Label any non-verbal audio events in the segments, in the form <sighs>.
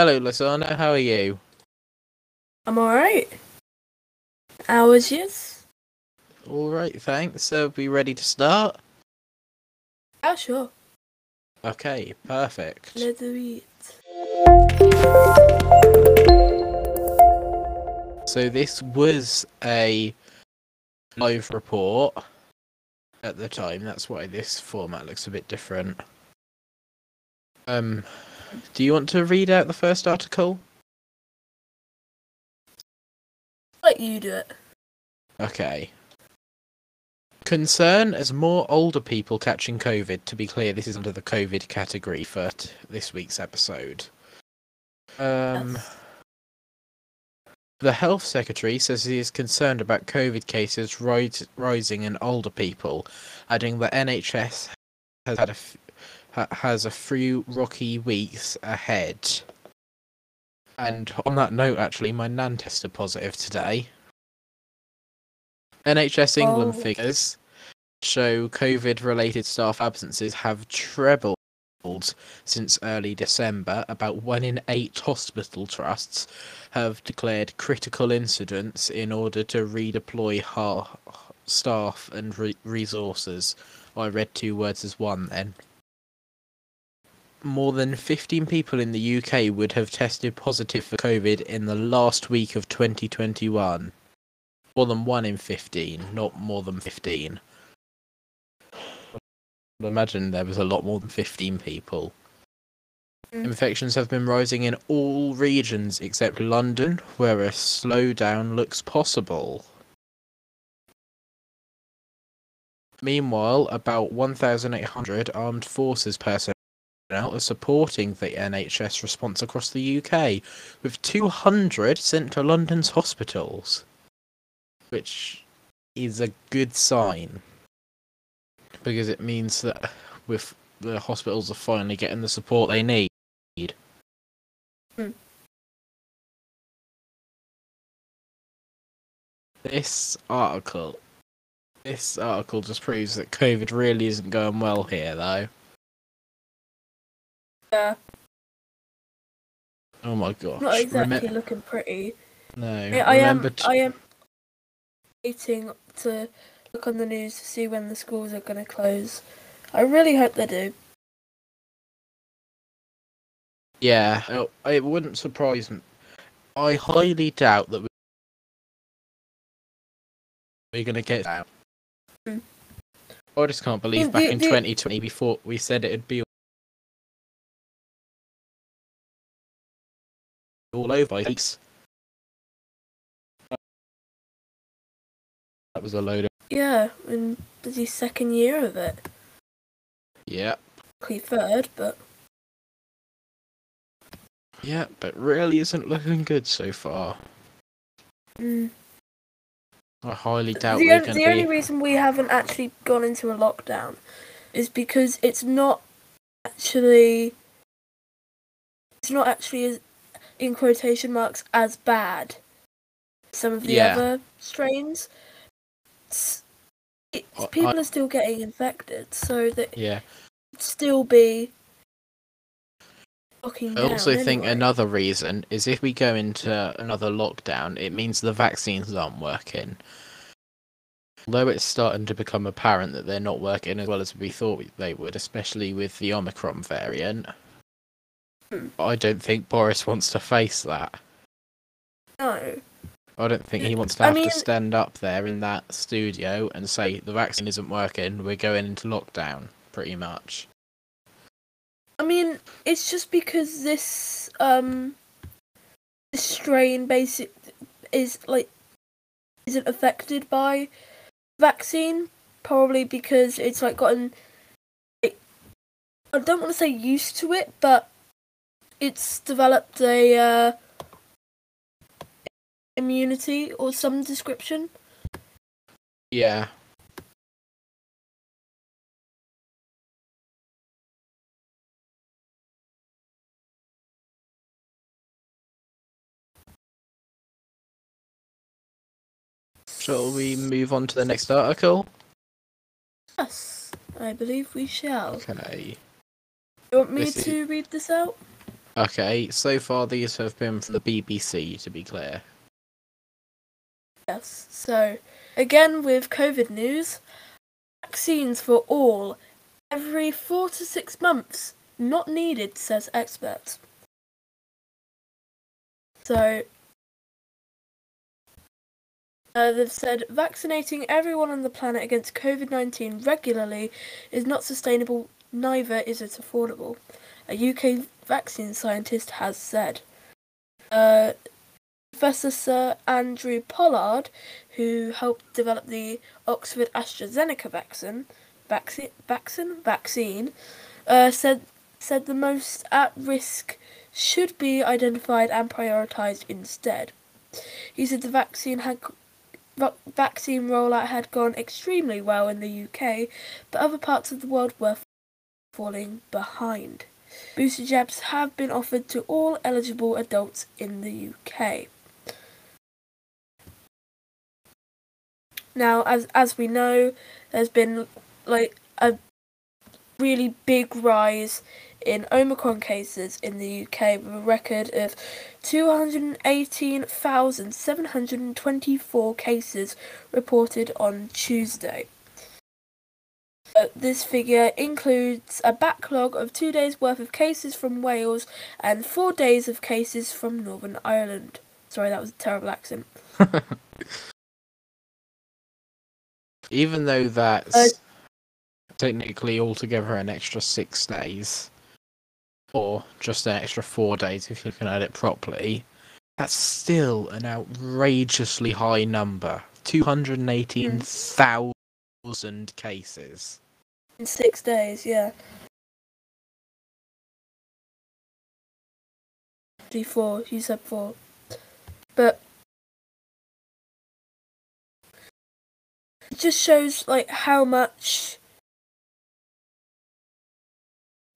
Hello, Lysander. How are you? I'm alright. How was yours? All right, thanks. So, be ready to start? Oh, sure. Okay, perfect. Let's do it. So, this was a live report at the time. That's why this format looks a bit different. Um, do you want to read out the first article? Let you do it. Okay. Concern as more older people catching COVID. To be clear, this is under the COVID category for t- this week's episode. Um, Yes. the health secretary says he is concerned about COVID cases rising in older people, adding that NHS has had a f- has a few rocky weeks ahead. And on that note, actually, my nan tested positive today. NHS England Oh. figures show COVID related staff absences have trebled since early December. About one in eight hospital trusts have declared critical incidents in order to redeploy staff and re- resources. I read two words as one then. More than 15 people in the UK would have tested positive for COVID in the last week of 2021. More than 1 in 15, not more than 15. I imagine there was a lot more than 15 people. Mm. Infections have been rising in all regions except London, where a slowdown looks possible. Meanwhile, about 1,800 armed forces personnel are supporting the NHS response across the UK, with 200 sent to London's hospitals, which is a good sign because it means that with the hospitals are finally getting the support they need. Hmm. This article, this article just proves that COVID really isn't going well here, though. Yeah, Oh my gosh! not exactly Remem- looking pretty. no, I, I am. t- I am waiting to look on the news to see when the schools are going to close. I really hope they do. Yeah, it wouldn't surprise me. I highly doubt that we're going to get out. Hmm. I just can't believe Do- back do- in do- 2020 before we said it'd be all over. by weeks. That was a load of. Yeah, in busy second year of it. Yeah, third, but yeah, but really isn't looking good so far. mm. I highly doubt the, we're on- going the to only be. reason we haven't actually gone into a lockdown is because it's not actually it's not actually as in quotation marks as bad some of the Yeah. other strains it's, it's, people I- are still getting infected so that Yeah. it'd still be I also think another reason is if we go into another lockdown, it means the vaccines aren't working. Although it's starting to become apparent that they're not working as well as we thought they would, especially with the Omicron variant. I don't think Boris wants to face that. no I don't think he wants to I have mean- to stand up there in that studio and say the vaccine isn't working, we're going into lockdown, pretty much. I mean, it's just because this um this strain basic is like isn't affected by vaccine. Probably because it's like gotten like, I don't want to say used to it, but it's developed a uh, immunity or some description. Yeah. Shall we move on to the next article? Yes, I believe we shall. Okay. You want me This is- to read this out? Okay, so far these have been from the BBC, to be clear. Yes. So, again with COVID news, vaccines for all every four to six months not needed, says experts. So, uh, they've said vaccinating everyone on the planet against COVID 19 regularly is not sustainable, neither is it affordable, a UK vaccine scientist has said. Uh, Professor Sir Andrew Pollard, who helped develop the Oxford AstraZeneca vaccine, vaccine, vaccine, vaccine uh, said said the most at risk should be identified and prioritised instead. He said the vaccine had vaccine rollout had gone extremely well in the UK, but other parts of the world were falling behind. Booster jabs have been offered to all eligible adults in the UK. Now, as as we know, there's been like a really big rise in Omicron cases in the UK with a record of 218,724 cases reported on Tuesday. Uh, this figure includes a backlog of two days' worth of cases from Wales and four days of cases from Northern Ireland. Sorry, that was a terrible accent. <laughs> Even though that's Uh, technically altogether an extra six days, or just an extra four days if you're looking at it properly, that's still an outrageously high number. 218,000 cases. In six days, yeah. Actually, four. You said four. But it just shows like how much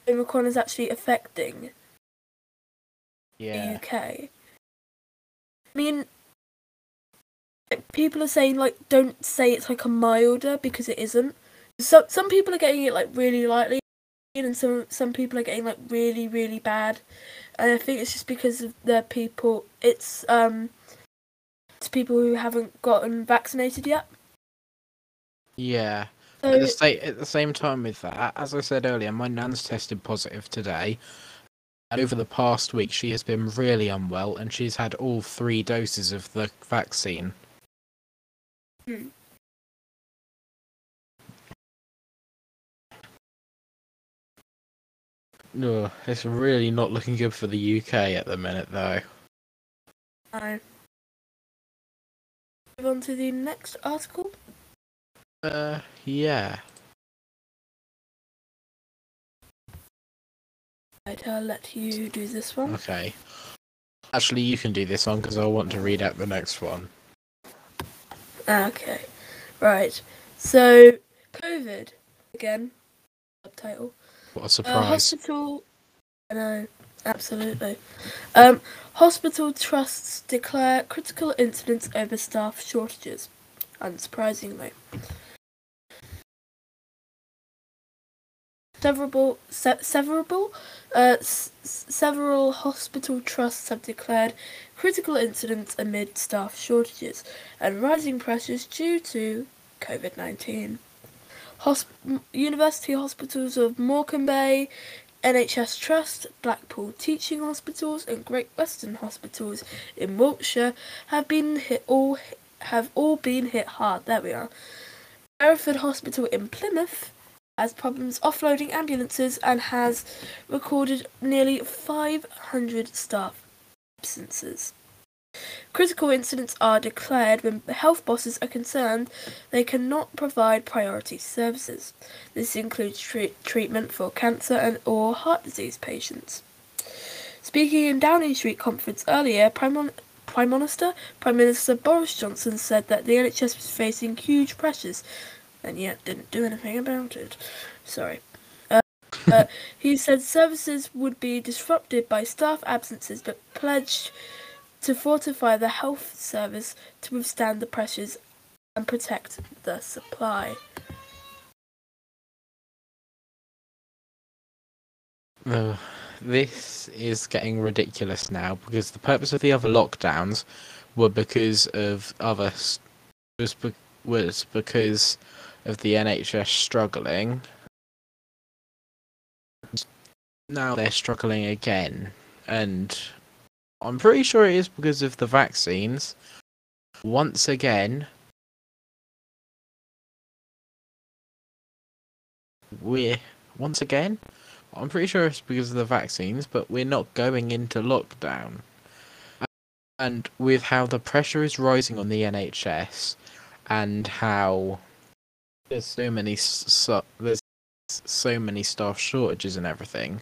Omicron is actually affecting Yeah. the UK. I mean, like, people are saying like don't say it's like a milder because it isn't. Some some people are getting it like really lightly, and some some people are getting like really really bad. And I think it's just because of the people. It's um, it's people who haven't gotten vaccinated yet. Yeah. So At the, at the same time with that, as I said earlier, my nan's tested positive today. And over the past week, she has been really unwell and she's had all three doses of the vaccine. Hmm. Ugh, it's really not looking good for the UK at the minute, though. no. Move on to the next article. Uh, yeah. Right, I'll let you do this one. Okay. Actually, you can do this one because I want to read out the next one. Okay, right. So, COVID again. Subtitle. What a Uh, surprise. hospital. I know, absolutely. Um, hospital trusts declare critical incidents over staff shortages. Unsurprisingly. Several, se- several, uh, several hospital trusts have declared critical incidents amid staff shortages and rising pressures due to COVID 19. Hosp- University hospitals of Morecambe Bay, NHS Trust, Blackpool Teaching Hospitals, and Great Western Hospitals in Wiltshire have been hit all have all been hit hard. There we are. Derriford Hospital in Plymouth has problems offloading ambulances and has recorded nearly 500 staff absences. Critical incidents are declared when health bosses are concerned they cannot provide priority services. This includes treat- treatment for cancer and or heart disease patients. Speaking in Downing Street conference earlier, Prime, Prime Minister Prime Minister Boris Johnson said that the NHS was facing huge pressures and yet didn't do anything about it. Sorry. He said services would be disrupted by staff absences but pledged to fortify the health service to withstand the pressures and protect the supply. This is getting ridiculous now because the purpose of the other lockdowns were because of other was be- was because of the NHS struggling. Now they're struggling again, and I'm pretty sure it is because of the vaccines. Once again, we're once again. I'm pretty sure it's because of the vaccines, but we're not going into lockdown. And with how the pressure is rising on the NHS, and how there's so many so, there's so many staff shortages and everything,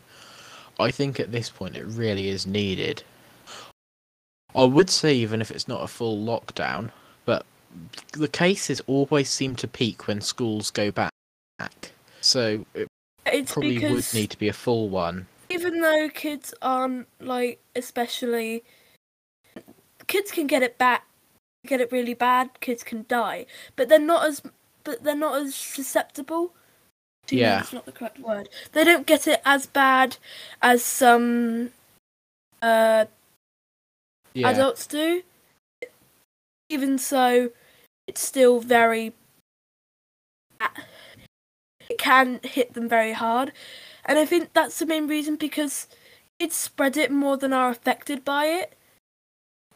I think at this point it really is needed. I would say even if it's not a full lockdown, but the cases always seem to peak when schools go back. So it It's probably would need to be a full one. even though kids aren't like especially kids can get it back get it really bad kids can die but they're not as but they're not as susceptible to Yeah. that's not the correct word? They don't get it as bad as some uh Yeah, adults do. Even so it's still very it can hit them very hard. And i think that's the main reason because kids spread it more than are affected by it.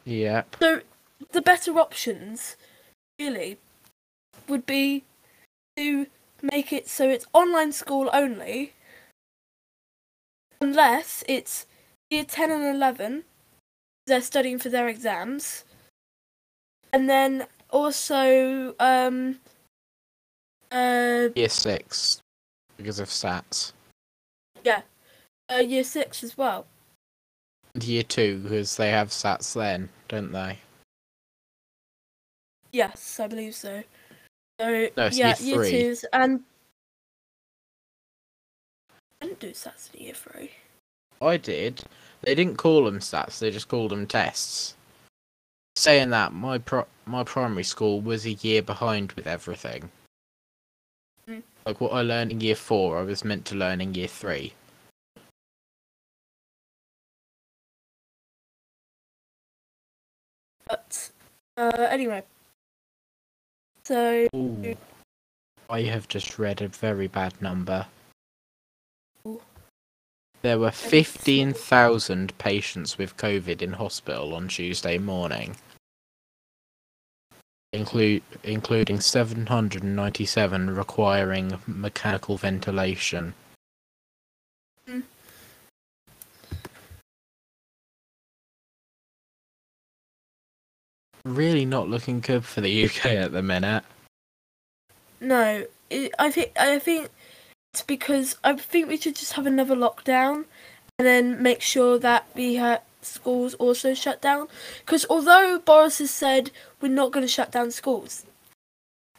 Yeah, so the better options really would be to make it so it's online school only unless it's year 10 and 11 they're studying for their exams and then also um uh, year six because of stats. Yeah, uh year 6 as well And year two because they have stats then, don't they? yes i believe so so No, it's yeah year year twos and I didn't do stats in year three I did. They didn't call them stats; they just called them tests. Saying that, my pro- my primary school was a year behind with everything. Mm. Like what I learned in year four, I was meant to learn in year three. But uh, anyway, so Ooh. I have just read a very bad number. There were 15,000 patients with COVID in hospital on Tuesday morning, include, including 797 requiring mechanical ventilation. Mm. Really not looking good for the UK at the minute. no, it, I think I think it's because I think we should just have another lockdown, and then make sure that we have schools also shut down. Because although Boris has said we're not going to shut down schools,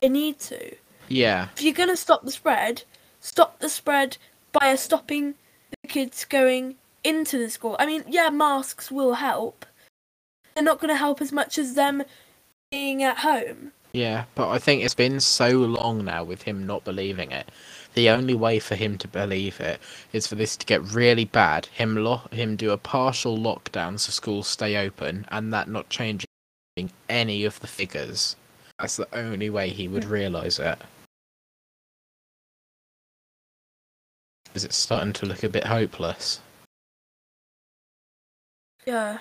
they need to. Yeah, If you're going to stop the spread, stop the spread by stopping the kids going into the school. I mean, yeah, masks will help. They're not going to help as much as them being at home. Yeah, but I think it's been so long now with him not believing it. The only way for him to believe it is for this to get really bad. Him lo- him do a partial lockdown so schools stay open, and that not changing any of the figures. That's the only way he would realise it. Is it starting to look a bit hopeless? Yeah.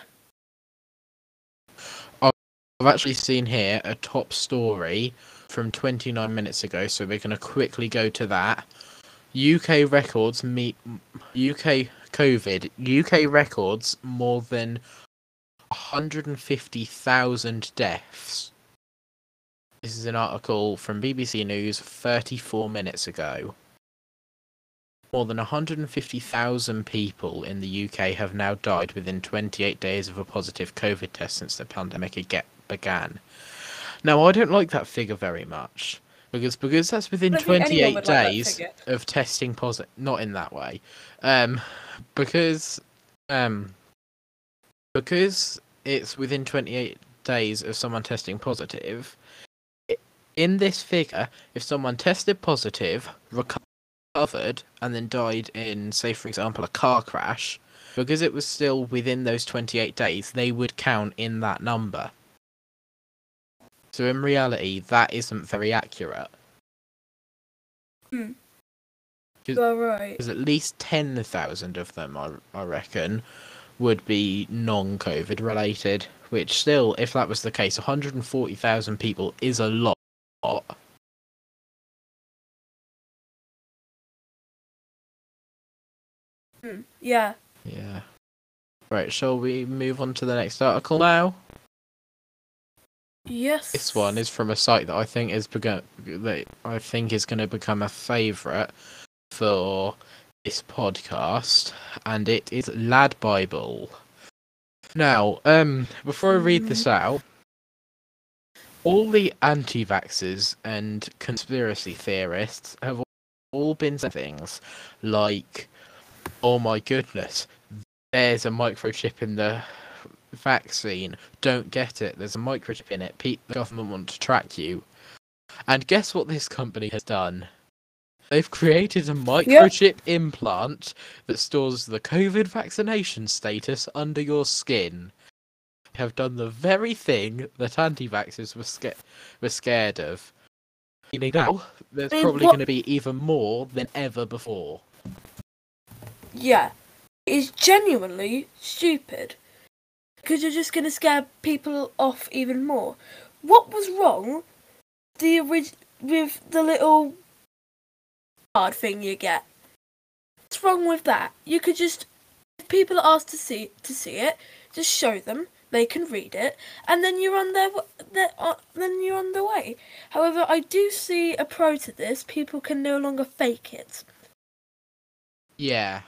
I've actually seen here a top story from 29 minutes ago, so we're going to quickly go to that. UK records meet UK COVID UK records more than 150,000 deaths. This is an article from BBC News 34 minutes ago. More than 150,000 people in the UK have now died within 28 days of a positive COVID test since the pandemic began. Now, I don't like that figure very much because because that's within I don't think anyone 28 would like days of testing positive. Not in that way, um, because um, because it's within 28 days of someone testing positive. In this figure, if someone tested positive, recovered, and then died in, say, for example, a car crash, because it was still within those 28 days, they would count in that number. So in reality, that isn't very accurate. Hmm. Cause- You're right. Because at least 10,000 of them, I, I reckon, would be non COVID related. Which, still, if that was the case, 140,000 people is a lot. Hmm. Yeah. Yeah. Right, shall we move on to the next article now? Yes. This one is from a site that I think is bego- that I think is going to become a favourite for this podcast, and it is Lad Bible. Now, um, before I read this out, all the anti-vaxxers and conspiracy theorists have all been saying things like, "Oh my goodness, there's a microchip in the vaccine. Don't get it. There's a microchip in it. Pe- the government want to track you." And guess what this company has done? They've created a microchip implant that stores the COVID vaccination status under your skin. They have done the very thing that anti-vaxxers were, sca- were scared of. Meaning now, there's I mean, probably what- going to be even more than ever before. Yeah. It's genuinely stupid. Because you're just going to scare people off even more. What was wrong the orig- with the little card thing you get? What's wrong with that? You could just if people are asked to see to see it, just show them. They can read it, and then you're on their, their uh, then you're on the way. However, I do see a pro to this. People can no longer fake it. Yeah.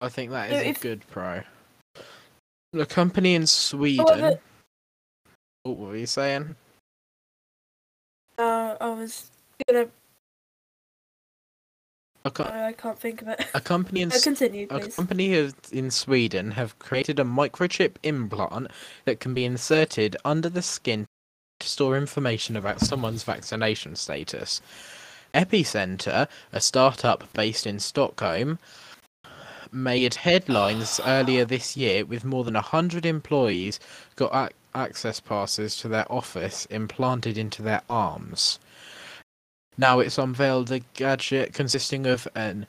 I think that is So a if- good pro. The company in Sweden. However- Oh, what were you saying? Uh, I was gonna. A, co- I can't think of it. a company in <laughs> continue, A please. company in Sweden have created a microchip implant that can be inserted under the skin to store information about someone's vaccination status. Epicenter, a startup based in Stockholm, made headlines earlier this year with more than 100 employees got ac- access passes to their office implanted into their arms. Now it's unveiled a gadget consisting of an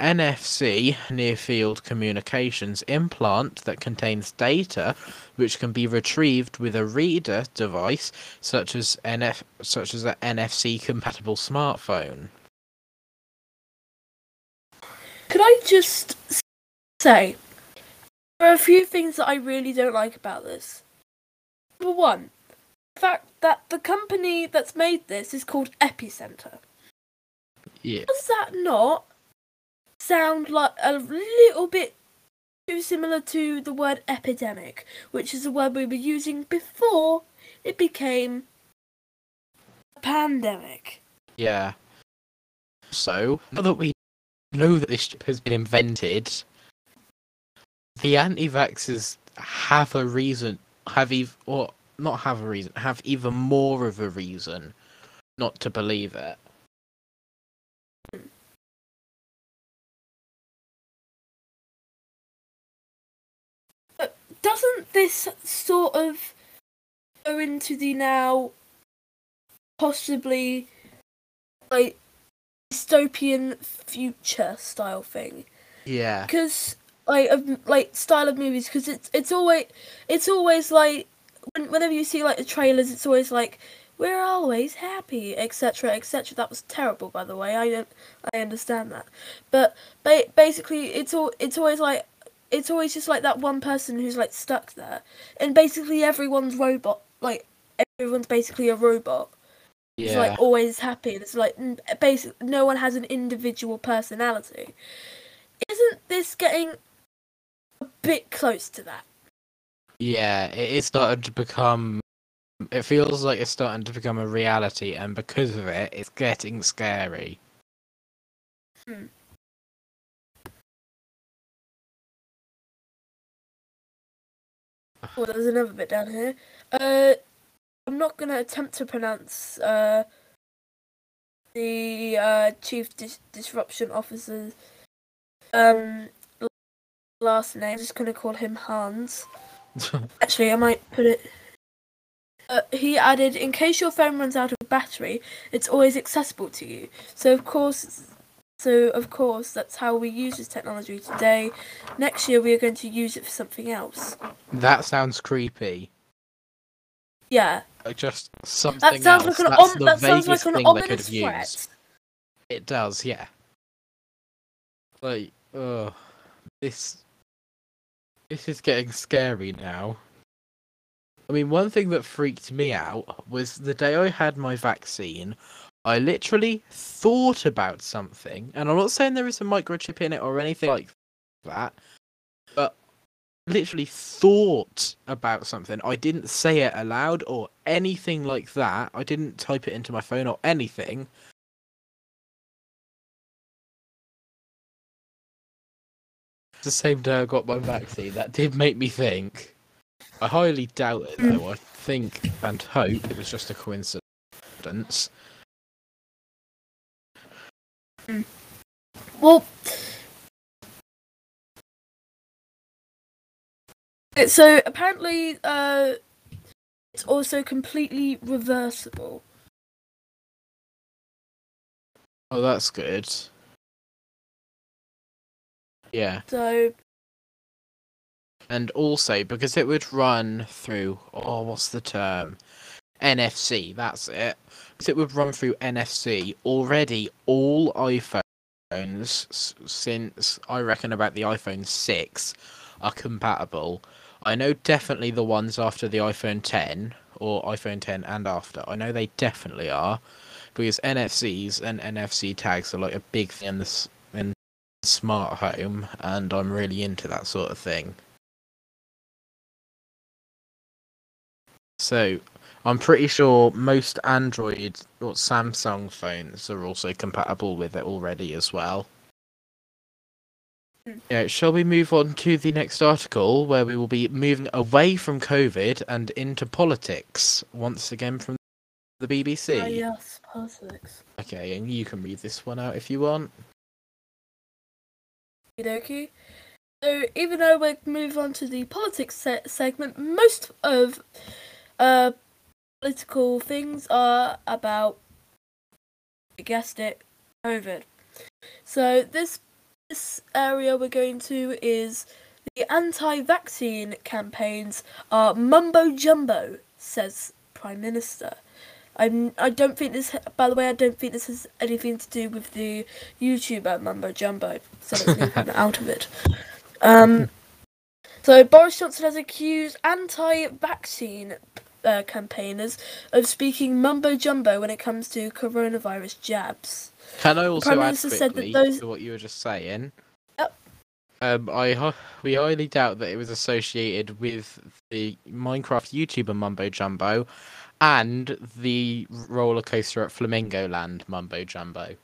NFC near field communications implant that contains data which can be retrieved with a reader device such as NF such as an NFC compatible smartphone. Could I just s- say there are a few things that I really don't like about this. Number one, the fact that the company that's made this is called Epicenter. Yeah. Does that not sound like a little bit too similar to the word epidemic, which is a word we were using before it became a pandemic? Yeah. So, now that we know that this chip has been invented, the anti-vaxxers have a reason, have ev- or not have a reason, have even more of a reason not to believe it. doesn't this sort of go into the now possibly like dystopian future style thing Yeah. because like of like style of movies because it's it's always it's always like when, whenever you see like the trailers it's always like we're always happy etc etc that was terrible by the way. I don't i understand that. But ba- basically it's all it's always like it's always just like that one person who's like stuck there. And basically everyone's robot like everyone's basically a robot. It's like always happy. And it's like basic no one has an individual personality. Isn't this getting a bit close to that Yeah, it is starting to become. It feels like it's starting to become a reality, and because of it, it's getting scary. Well, there's another bit down here uh i'm not gonna attempt to pronounce uh the uh chief dis- disruption officer's um last name. I'm just going to call him Hans. <laughs> Actually, I might put it. Uh, he added, in case your phone runs out of battery, it's always accessible to you. So of course, so of course, that's how we use this technology today. Next year, we are going to use it for something else. that sounds creepy. Yeah, Like just something that sounds else. like an om- that sounds like an thing they could ominous threat. used. It does, yeah. Like, ugh, this this is getting scary now. I mean, one thing that freaked me out was the day I had my vaccine. I literally thought about something, and I'm not saying there is a microchip in it or anything like that, but literally thought about something. I didn't say it aloud or anything like that. I didn't type it into my phone or anything. The same day I got my vaccine, that did make me think. I highly doubt it though. I think and hope it was just a coincidence. Well, so apparently, uh, it's also completely reversible. Oh, that's good. Yeah. So And also because it would run through oh what's the term? NFC, that's it. Because it would run through NFC. Already all iPhones since I reckon about the iPhone 6 are compatible. I know definitely the ones after the iPhone 10 or iPhone 10 and after. I know they definitely are because NFCs and NFC tags are like a big thing in this in smart home and I'm really into that sort of thing. So, I'm pretty sure most Android or Samsung phones are also compatible with it already as well. Hmm. Yeah, shall we move on to the next article where we will be moving away from COVID and into politics once again from the BBC? ah, yes, politics. Okay, and you can read this one out if you want. Okie So even though we move on to the politics se- segment, most of uh political things are about you guessed it, COVID. So this this area we're going to is the anti-vaccine campaigns are mumbo jumbo, says Prime Minister. I'm, I don't think this. By the way, I don't think this has anything to do with the YouTuber mumbo jumbo. So let's leave that <laughs> out of it. Um, so Boris Johnson has accused anti-vaccine uh, campaigners of speaking mumbo jumbo when it comes to coronavirus jabs. Can I also Prime add Minister said that quickly those- to what you were just saying? Yep. Um, I we highly doubt that it was associated with the Minecraft YouTuber mumbo jumbo, and the roller coaster at Flamingo Land mumbo jumbo.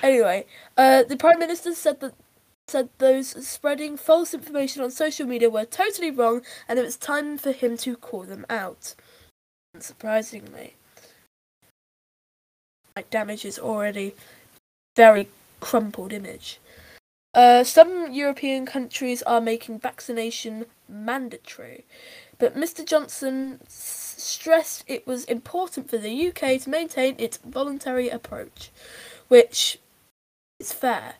Anyway, uh, the Prime Minister said that said those spreading false information on social media were totally wrong, and it was time for him to call them out. Unsurprisingly, like damage is already very crumpled image. Uh, some European countries are making vaccination mandatory, but Mr. Johnson s- stressed it was important for the UK to maintain its voluntary approach, which is fair.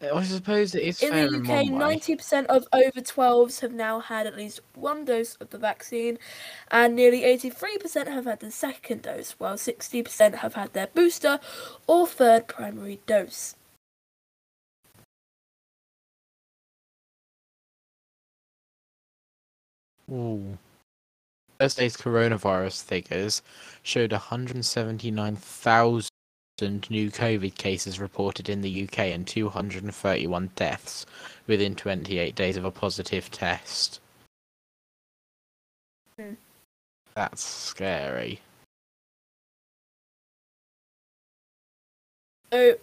Uh, I suppose it is In fair the UK, ninety percent of over 12s have now had at least one dose of the vaccine, and nearly eighty-three percent have had the second dose, while sixty percent have had their booster or third primary dose. Ooh. Thursday's coronavirus figures showed 179,000 new COVID cases reported in the UK and 231 deaths within 28 days of a positive test. Hmm. That's scary. Oh,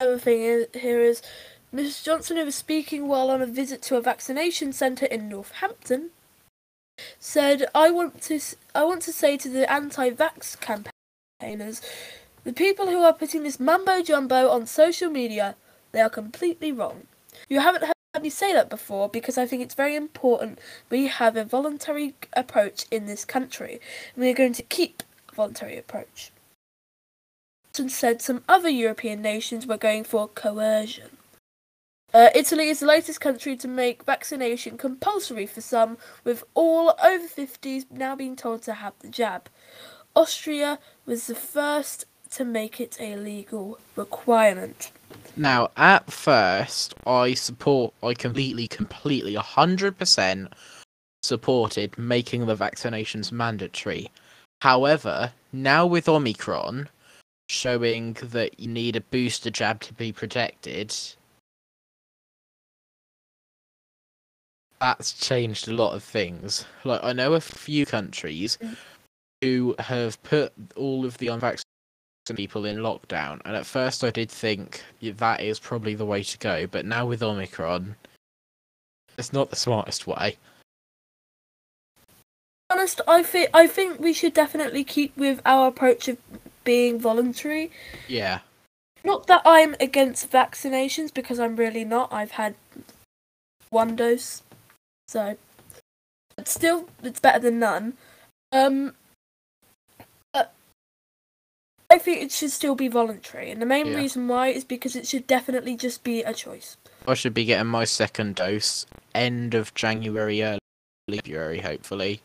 other thing is, here is Mrs. Johnson, who was speaking while on a visit to a vaccination centre in Northampton, said, "I want to, I want to say to the anti-vax campaigners, The people who are putting this mumbo jumbo on social media, they are completely wrong. You haven't heard me say that before because I think it's very important we have a voluntary approach in this country. And we are going to keep a voluntary approach. And said some other European nations were going for coercion. Uh, Italy is the latest country to make vaccination compulsory for some, with all over 50s now being told to have the jab. Austria was the first to make it a legal requirement. Now, at first, I support, I completely, completely, 100% supported making the vaccinations mandatory. However, now with Omicron showing that you need a booster jab to be protected, that's changed a lot of things. Like, I know a few countries Mm. who have put all of the unvaccinated people in lockdown. And at first, I did think that is probably the way to go. But now with Omicron, it's not the smartest way. honest, I think I think we should definitely keep with our approach of being voluntary. Yeah, Not that I'm against vaccinations because I'm really not. I've had one dose, so but still, it's better than none. Um, but I think it should still be voluntary, and the main Yeah. reason why is because it should definitely just be a choice. I should be getting my second dose end of January, early February, hopefully.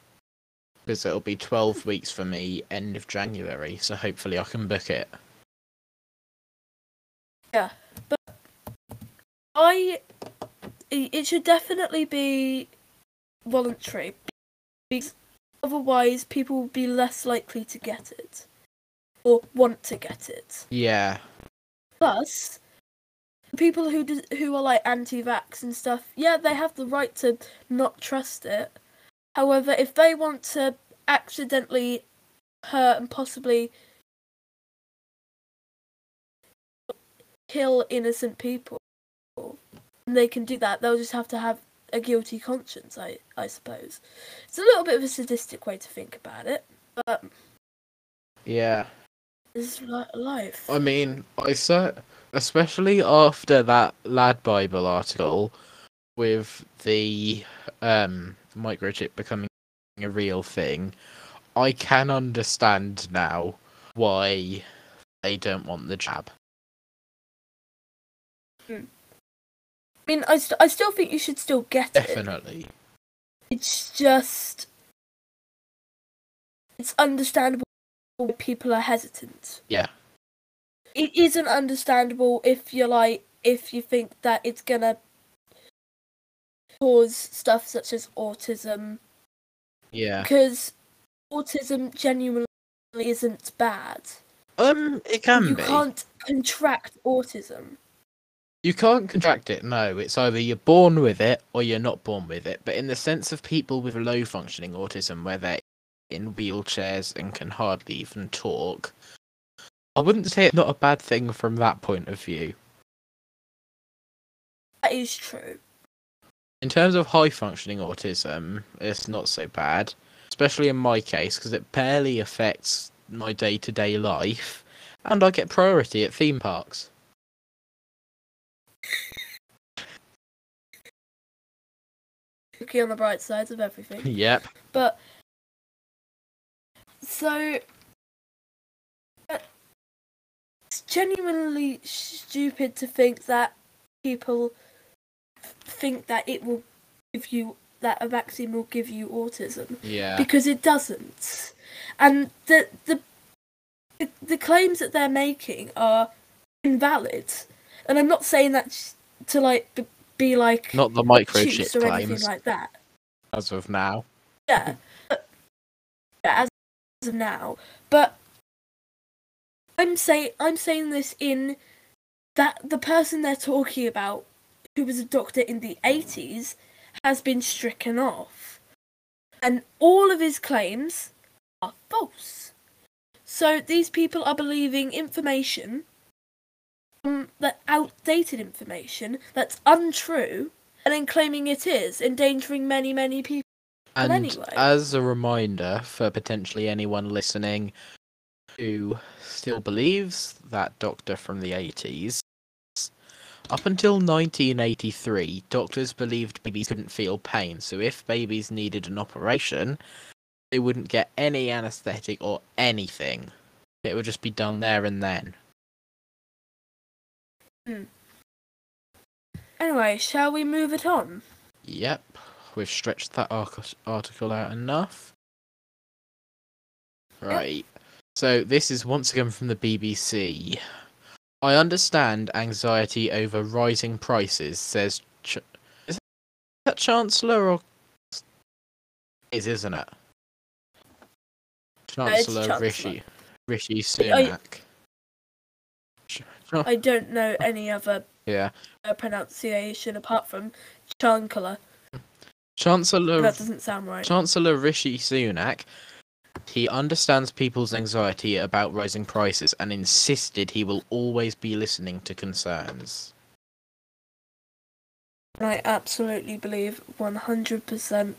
Because it'll be 12 weeks for me, end of January. So hopefully I can book it. Yeah, but I it should definitely be voluntary because otherwise people will be less likely to get it or want to get it. Yeah, Plus, people who do, who are like anti-vax and stuff, yeah, they have the right to not trust it. However, if they want to accidentally hurt and possibly kill innocent people, they can do that. They'll just have to have a guilty conscience, I I suppose. It's a little bit of a sadistic way to think about it, but yeah. this is li- life. I mean, I saw, especially after that Lad Bible article with the um, microchip becoming a real thing, I can understand now why they don't want the jab. I mean, I, st- I still think you should still get it. Definitely. It's just it's understandable why people are hesitant. Yeah. It isn't understandable if you're like if you think that it's gonna cause stuff such as autism Yeah. because autism genuinely isn't bad. Um, it can you be. can't contract autism. You can't contract it, no. It's either you're born with it or you're not born with it. But in the sense of people with low functioning autism, where they're in wheelchairs and can hardly even talk, I wouldn't say it's not a bad thing from that point of view. That is true. In terms of high functioning autism, it's not so bad, especially in my case, because it barely affects my day to day life, and I get priority at theme parks. Looking on the bright sides of everything. <laughs> yep. But so it's genuinely stupid to think that people think that it will give you that a vaccine will give you autism Yeah. because it doesn't. And the the the, the claims that they're making are invalid. And I'm not saying that to like be like Not the microchip or anything like that. as of now. Yeah. But, yeah, as of now. But I'm say I'm saying this in that the person they're talking about, who was a doctor in the eighties, has been stricken off. And all of his claims are false. So these people are believing information um, that outdated information that's untrue and then claiming it is, endangering many, many people. And anyway. as a reminder for potentially anyone listening, who still believes that doctor from the 80s. Up until 1983, doctors believed babies couldn't feel pain, so if babies needed an operation, they wouldn't get any anesthetic or anything. It would just be done there and then. Hmm. Anyway, shall we move it on? Yep, we've stretched that article out enough. Right. So this is once again from the BBC. I understand anxiety over rising prices, says. Ch- is that Chancellor or is isn't it? Uh, it's Chancellor Chancellor. Rishi Rishi oh, I- Sunak. I don't know any other yeah, uh, pronunciation apart from Chancellor. Chancellor That doesn't sound right. Chancellor Rishi Sunak, he understands people's anxiety about rising prices and insisted he will always be listening to concerns. I absolutely believe 100%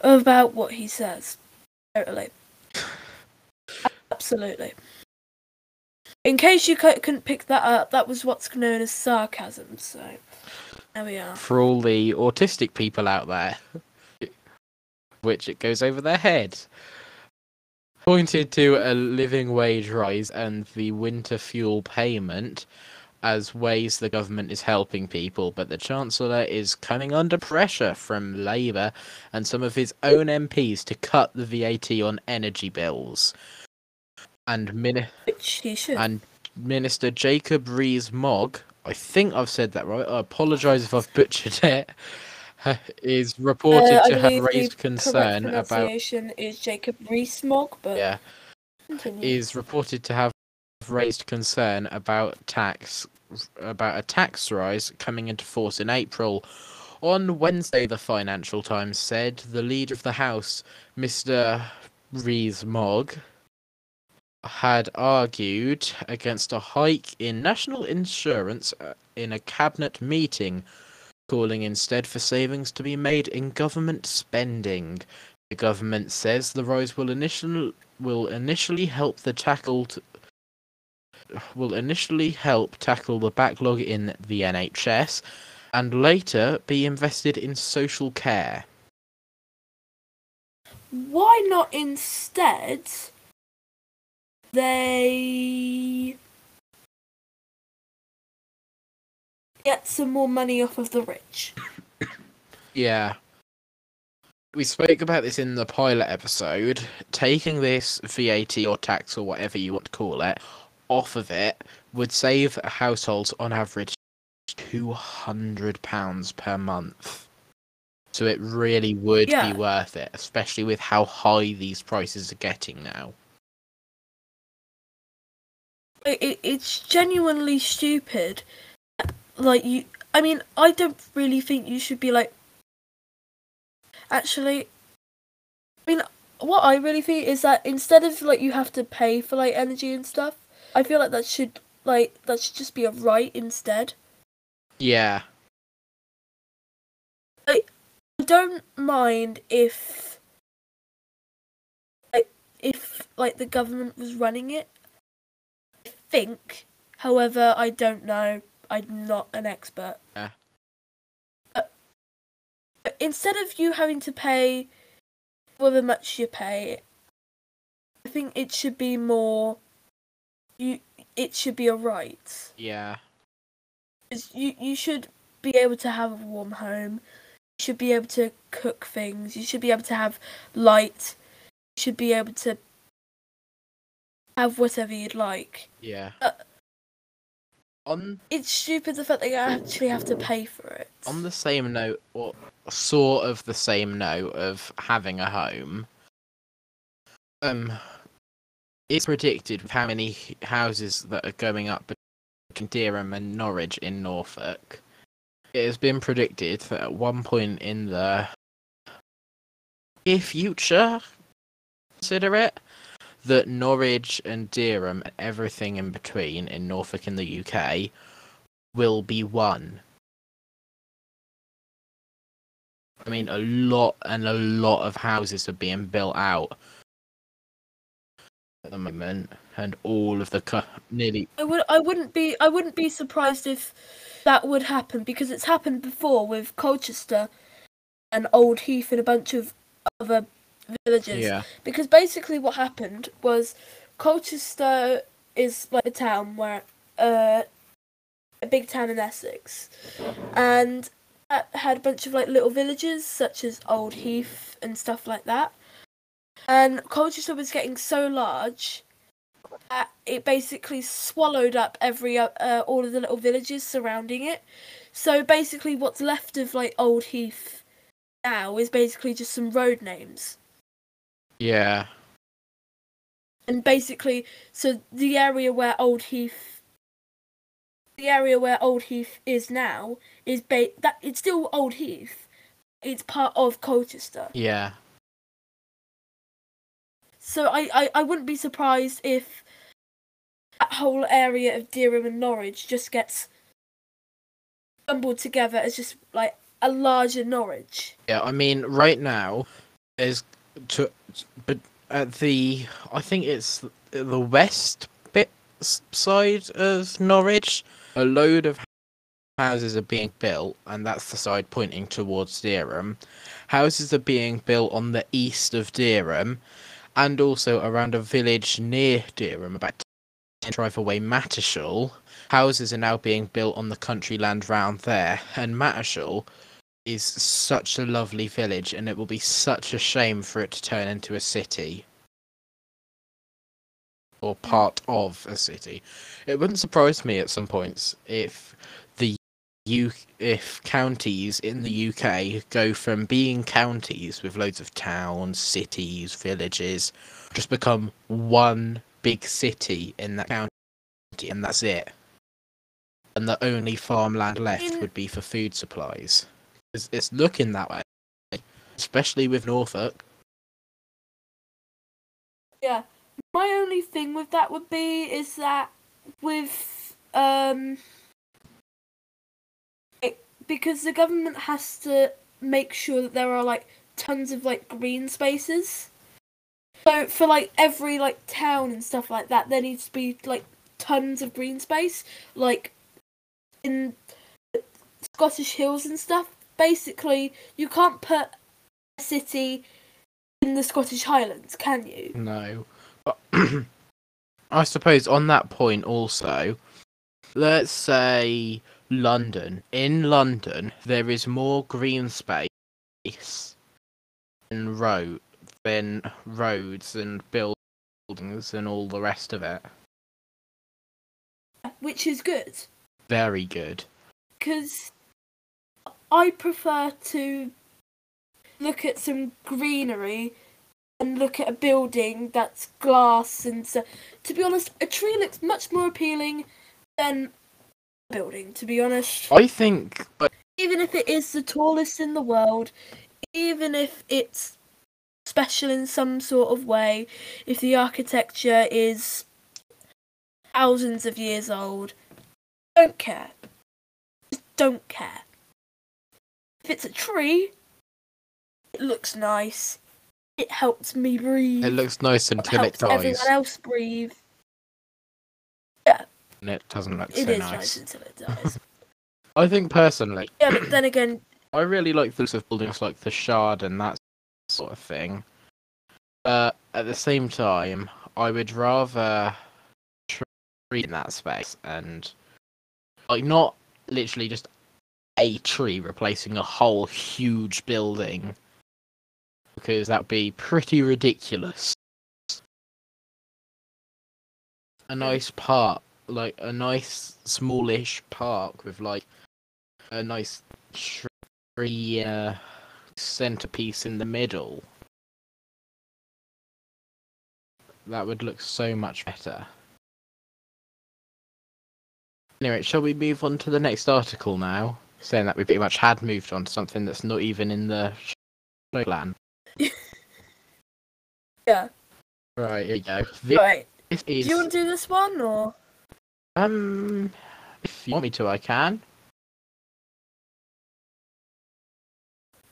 about what he says. Totally. <sighs> Absolutely. In case you cou- couldn't pick that up, that was what's known as sarcasm, so there we are. For all the autistic people out there, <laughs> which it goes over their heads. Pointed to a living wage rise and the winter fuel payment as ways the government is helping people, but the Chancellor is coming under pressure from Labour and some of his own MPs to cut the VAT on energy bills. And Min- Which he should. and Minister Jacob Rees-Mogg, I think I've said that right. I apologise if I've butchered <laughs> it. Is reported Uh, to have raised concern about is Jacob Rees-Mogg, but yeah continue. is reported to have raised concern about tax about a tax rise coming into force in April. On Wednesday, the Financial Times said the leader of the House, Mr. Rees-Mogg, had argued against a hike in national insurance uh, in a cabinet meeting, calling instead for savings to be made in government spending. The government says the rise will initial will initially help the tackled will initially help tackle the backlog in the NHS and later be invested in social care. Why not instead they get some more money off of the rich? <coughs> Yeah. We spoke about this in the pilot episode. Taking this VAT or tax or whatever you want to call it off of it would save households on average £200 per month. So it really would Yeah. be worth it, especially with how high these prices are getting now. It, it, it's genuinely stupid. Like you, I mean, I don't really think you should be like. Actually, I mean, what I really think is that instead of like you have to pay for like energy and stuff, I feel like that should like that should just be a right instead. Yeah. I don't mind if like if like the government was running it. Think, however, I don't know. I'm not an expert. Yeah. Uh, but instead of you having to pay however much you pay, I think it should be more. You, it should be a right. Yeah. you you should be able to have a warm home. You should be able to cook things. You should be able to have light. You should be able to have whatever you'd like. Yeah. Uh, on It's stupid the fact that you actually have to pay for it. on the same note, or sort of the same note of having a home, um, it's predicted with how many houses that are going up between Dereham and Norwich in Norfolk. It has been predicted that at one point in the near future, consider it, that Norwich and Dereham and everything in between in Norfolk in the UK will be one. I mean, a lot and a lot of houses are being built out. at the moment, and all of the cu- nearly I would I wouldn't be I wouldn't be surprised if that would happen because it's happened before with Colchester and Old Heath and a bunch of other villages. yeah Because basically what happened was Colchester is like a town where uh a big town in Essex. And that had a bunch of like little villages such as Old Heath and stuff like that. And Colchester was getting so large that it basically swallowed up every uh, uh, all of the little villages surrounding it. So basically what's left of like Old Heath now is basically just some road names yeah and basically so the area where old heath the area where old heath is now is ba- that it's still old heath it's part of colchester yeah so I, I i wouldn't be surprised if that whole area of Dereham and Norwich just gets jumbled together as just like a larger Norwich. yeah. I mean, right now there's to but at the I think it's the west bit side of Norwich, a load of houses are being built, and that's the side pointing towards Dereham. Houses are being built on the east of Dereham, and also around a village near Dereham, about 10 drive away Mattishall. Houses are now being built on the country land round there, and Mattishall is such a lovely village, and it will be such a shame for it to turn into a city or part of a city. It wouldn't surprise me at some points if the U if counties in the UK go from being counties with loads of towns, cities, villages, just become one big city in that county, and that's it. And the only farmland left would be for food supplies. It's, it's looking that way, especially with Norfolk. Yeah. My only thing with that would be is that with um it, because the government has to make sure that there are like tons of like green spaces. So for like every like town and stuff like that, there needs to be like tons of green space, like in Scottish Hills and stuff. Basically, you can't put a city in the Scottish Highlands, can you? No. But <clears throat> I suppose on that point also, let's say London. In London, there is more green space than road than roads and buildings and all the rest of it. Which is good. Very good. because I prefer to look at some greenery and look at a building that's glass and so. To be honest, a tree looks much more appealing than a building. To be honest, I think but even if it is the tallest in the world, even if it's special in some sort of way, if the architecture is thousands of years old, don't care. Just don't care. If it's a tree, it looks nice. It helps me breathe. it looks nice until it helps everyone dies. else breathe. And it doesn't look It so is nice. nice. until it dies. <laughs> I think personally, yeah, but then again, <clears throat> I really like the looks of buildings like the Shard and that sort of thing. But at the same time, I would rather tree in that space and like not literally just a tree replacing a whole huge building because that'd be pretty ridiculous. A nice park, like a nice smallish park with like a nice tree uh, centerpiece in the middle. That would look so much better. Anyway, shall we move on to the next article now? Saying that we pretty much had moved on to something that's not even in the show plan. <laughs> yeah. Right, here you go. This Right. is Do you want to do this one or? um, if you want me to, I can.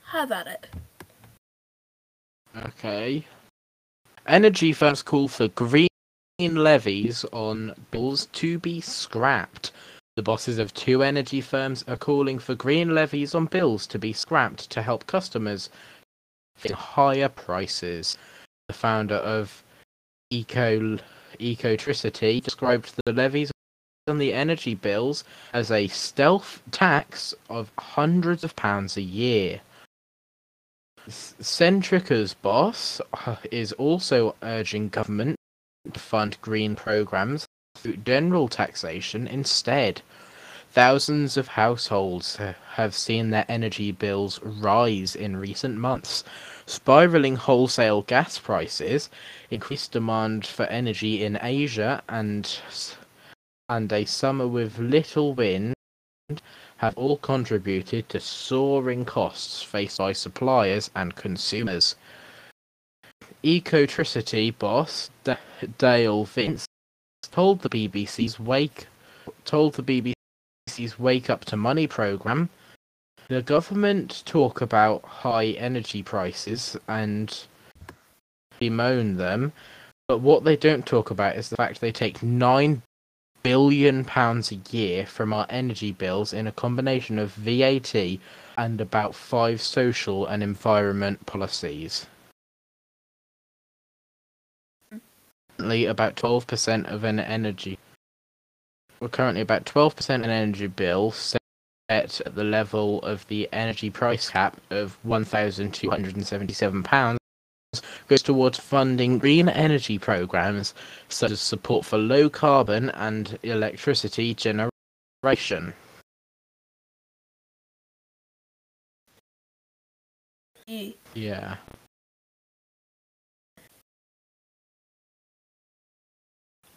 Have at it. Okay. Energy firms call for green levies on bills to be scrapped. The bosses of two energy firms are calling for green levies on bills to be scrapped to help customers pay higher prices. The founder of Eco Ecotricity described the levies on the energy bills as a stealth tax of hundreds of pounds a year. Centrica's boss uh, is also urging government to fund green programs general taxation instead. Thousands of households have seen their energy bills rise in recent months. Spiraling wholesale gas prices, increased demand for energy in Asia, and and a summer with little wind have all contributed to soaring costs faced by suppliers and consumers. Ecotricity boss D- Dale Vince told the BBC's Wake told the BBC's Wake Up to Money program the government talk about high energy prices and bemoan them, but what they don't talk about is the fact they take nine billion pounds a year from our energy bills in a combination of VAT and about five social and environment policies. Currently, about 12% of an energy. We're currently about 12% an energy bill set at the level of the energy price cap of £1,277 goes towards funding green energy programs such as support for low carbon and electricity generation. Yeah.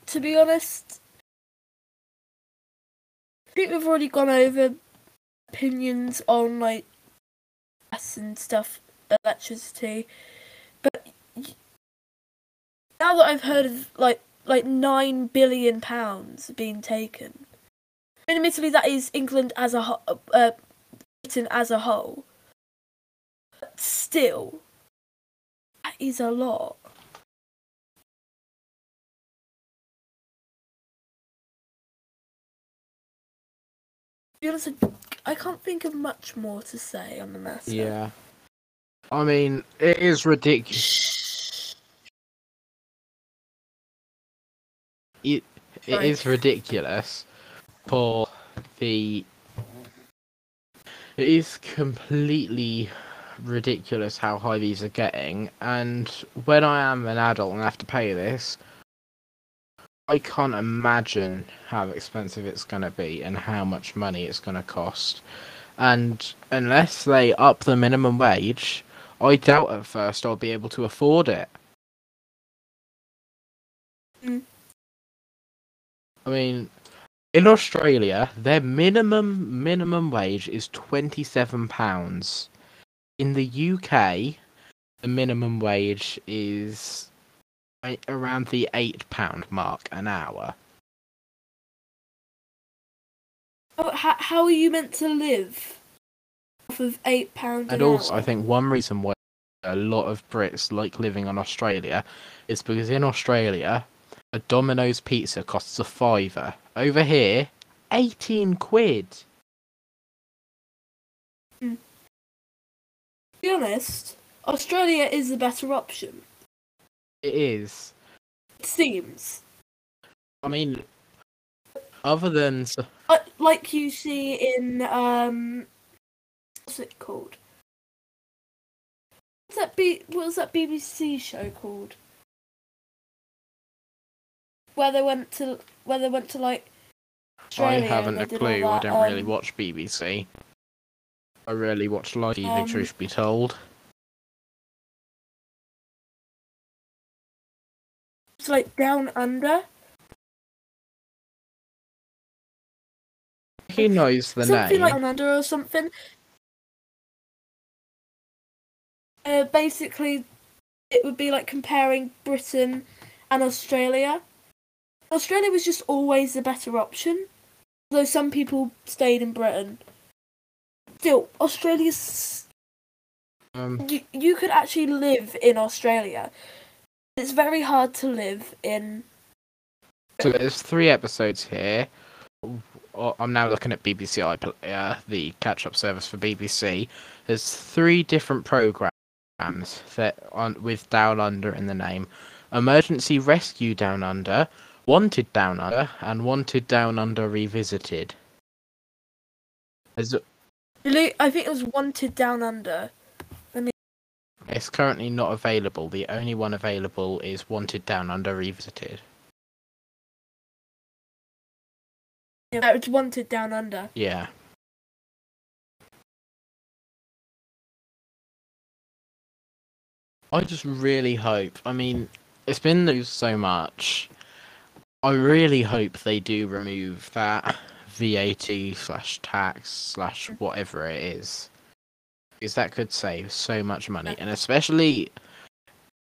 To be honest, I think we've already gone over opinions on like gas and stuff, electricity. But now that I've heard of like like nine billion pounds being taken, admittedly that is England as a whole, uh, Britain as a whole. But still, that is a lot. Be honest, I can't think of much more to say on the matter. Yeah. I mean, it is ridiculous. It it is ridiculous for the. It is completely ridiculous how high these are getting, and when I am an adult and I have to pay this, I can't imagine how expensive it's going to be and how much money it's going to cost. And unless they up the minimum wage, I doubt at first I'll be able to afford it. Mm. I mean, in Australia, their minimum minimum wage is twenty seven pounds. In the UK, the minimum wage is around the eight pound mark an hour. How, how, how are you meant to live off of eight pounds? And an also, hour? I think one reason why a lot of Brits like living in Australia is because in Australia, a Domino's pizza costs a fiver. Over here, 18 quid. Hmm. To be honest, Australia is the better option. It is. It seems. I mean, other than. Uh, like you see in um, what's it called? What's that? B- what was that BBC show called? Where they went to, where they went to like. Australia I haven't a clue. I don't really um, watch BBC. I rarely watch live TV, Um, truth be told. It's like down under. He knows the something name. like down under or something. Uh, basically, it would be like comparing Britain and Australia. Australia was just always the better option, though some people stayed in Britain. Still, Australia's Um, you, you could actually live in Australia. It's very hard to live in So there's three episodes here. Oh, I'm now looking at BBC iPlayer, uh, the catch-up service for BBC. There's three different programs that on with Down Under in the name: Emergency Rescue Down Under, Wanted Down Under, and Wanted Down Under Revisited. There's, I think it was Wanted Down Under. It's currently not available. The only one available is Wanted Down Under Revisited. Yeah, it's Wanted Down Under. Yeah. I just really hope. I mean, it's been news so much. I really hope they do remove that VAT slash tax slash whatever it is, because that could save so much money, and especially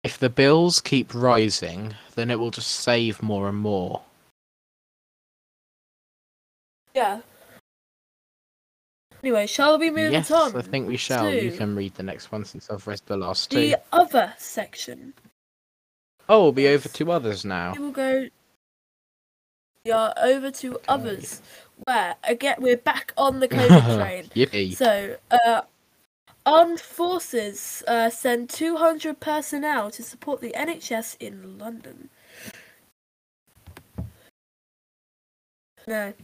if the bills keep rising, then it will just save more and more. Yeah. Anyway, shall we move yes, on? I think we shall. You can read the next one since I've read the last two. The other section. Oh, we'll be Yes. over to others now. We will go. We are over to others, where again we're back on the <laughs> COVID train. Yippee. So, uh, armed forces uh, send 200 personnel to support the NHS in London. No.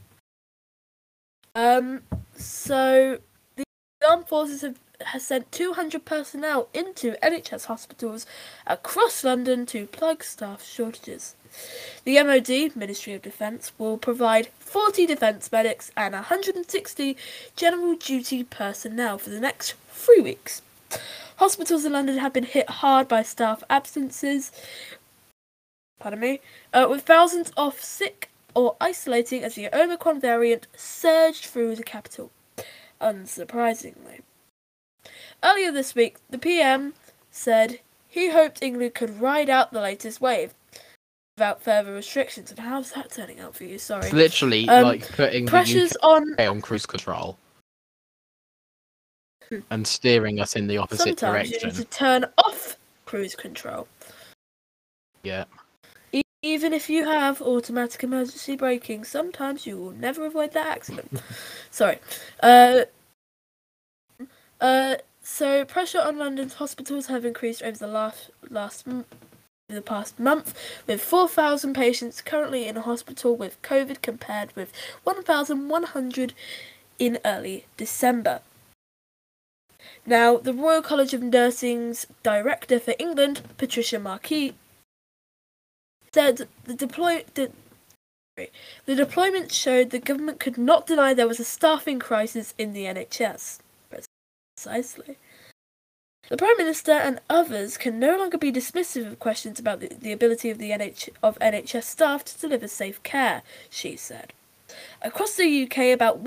Um. So the armed forces have has sent 200 personnel into NHS hospitals across London to plug staff shortages. The MOD, Ministry of Defence, will provide 40 defence medics and 160 general duty personnel for the next three weeks. Hospitals in London have been hit hard by staff absences, pardon me, uh, with thousands off sick or isolating as the Omicron variant surged through the capital. Unsurprisingly. Earlier this week, the PM said he hoped England could ride out the latest wave without further restrictions. And how's that turning out for you? Sorry. It's literally Um, like putting Pressures on on cruise control. And steering us in the opposite sometimes you direction. need to turn off cruise control. Yeah. E- Even if you have automatic emergency braking, sometimes you will never avoid that accident. <laughs> Sorry. Uh, uh, so pressure on London's hospitals have increased over the last last m- the past month, with 4,000 patients currently in a hospital with COVID compared with 1,100 in early December. Now, the Royal College of Nursing's director for England, Patricia Marquis, said the deploy the, the deployment showed the government could not deny there was a staffing crisis in the NHS. Precisely. The Prime Minister and others can no longer be dismissive of questions about the, the ability of the NH, of NHS staff to deliver safe care, she said. Across the UK, about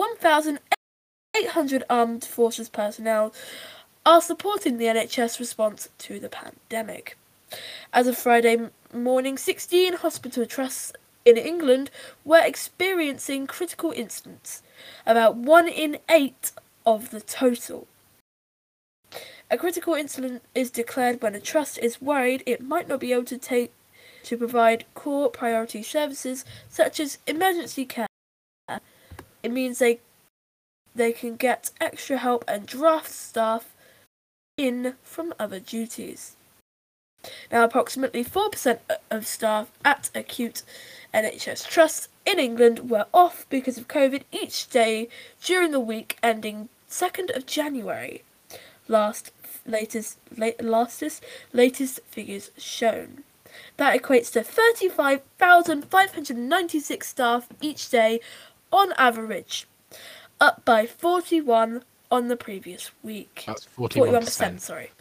1,800 armed forces personnel are supporting the NHS response to the pandemic. As of Friday morning, 16 hospital trusts in England were experiencing critical incidents, about one in eight of the total. A critical incident is declared when a trust is worried it might not be able to take to provide core priority services such as emergency care. It means they they can get extra help and draft staff in from other duties. Now, approximately 4% of staff at acute NHS trusts in England were off because of COVID each day during the week ending 2nd of January. Last latest late, lastest latest figures shown. That equates to 35,596 staff each day on average, up by 41 on the previous week. That's 41%, 41%. sorry.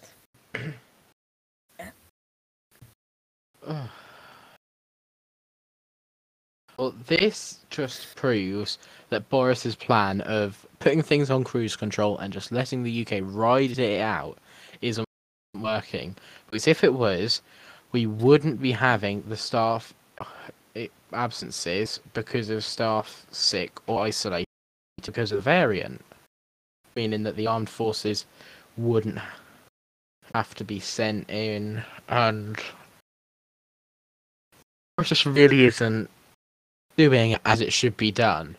<clears throat> <sighs> Well, this just proves that Boris's plan of putting things on cruise control and just letting the UK ride it out isn't working. Because if it was, we wouldn't be having the staff eh, absences because of staff sick or isolated because of the variant, meaning that the armed forces wouldn't have to be sent in and it just really isn't doing it as it should be done.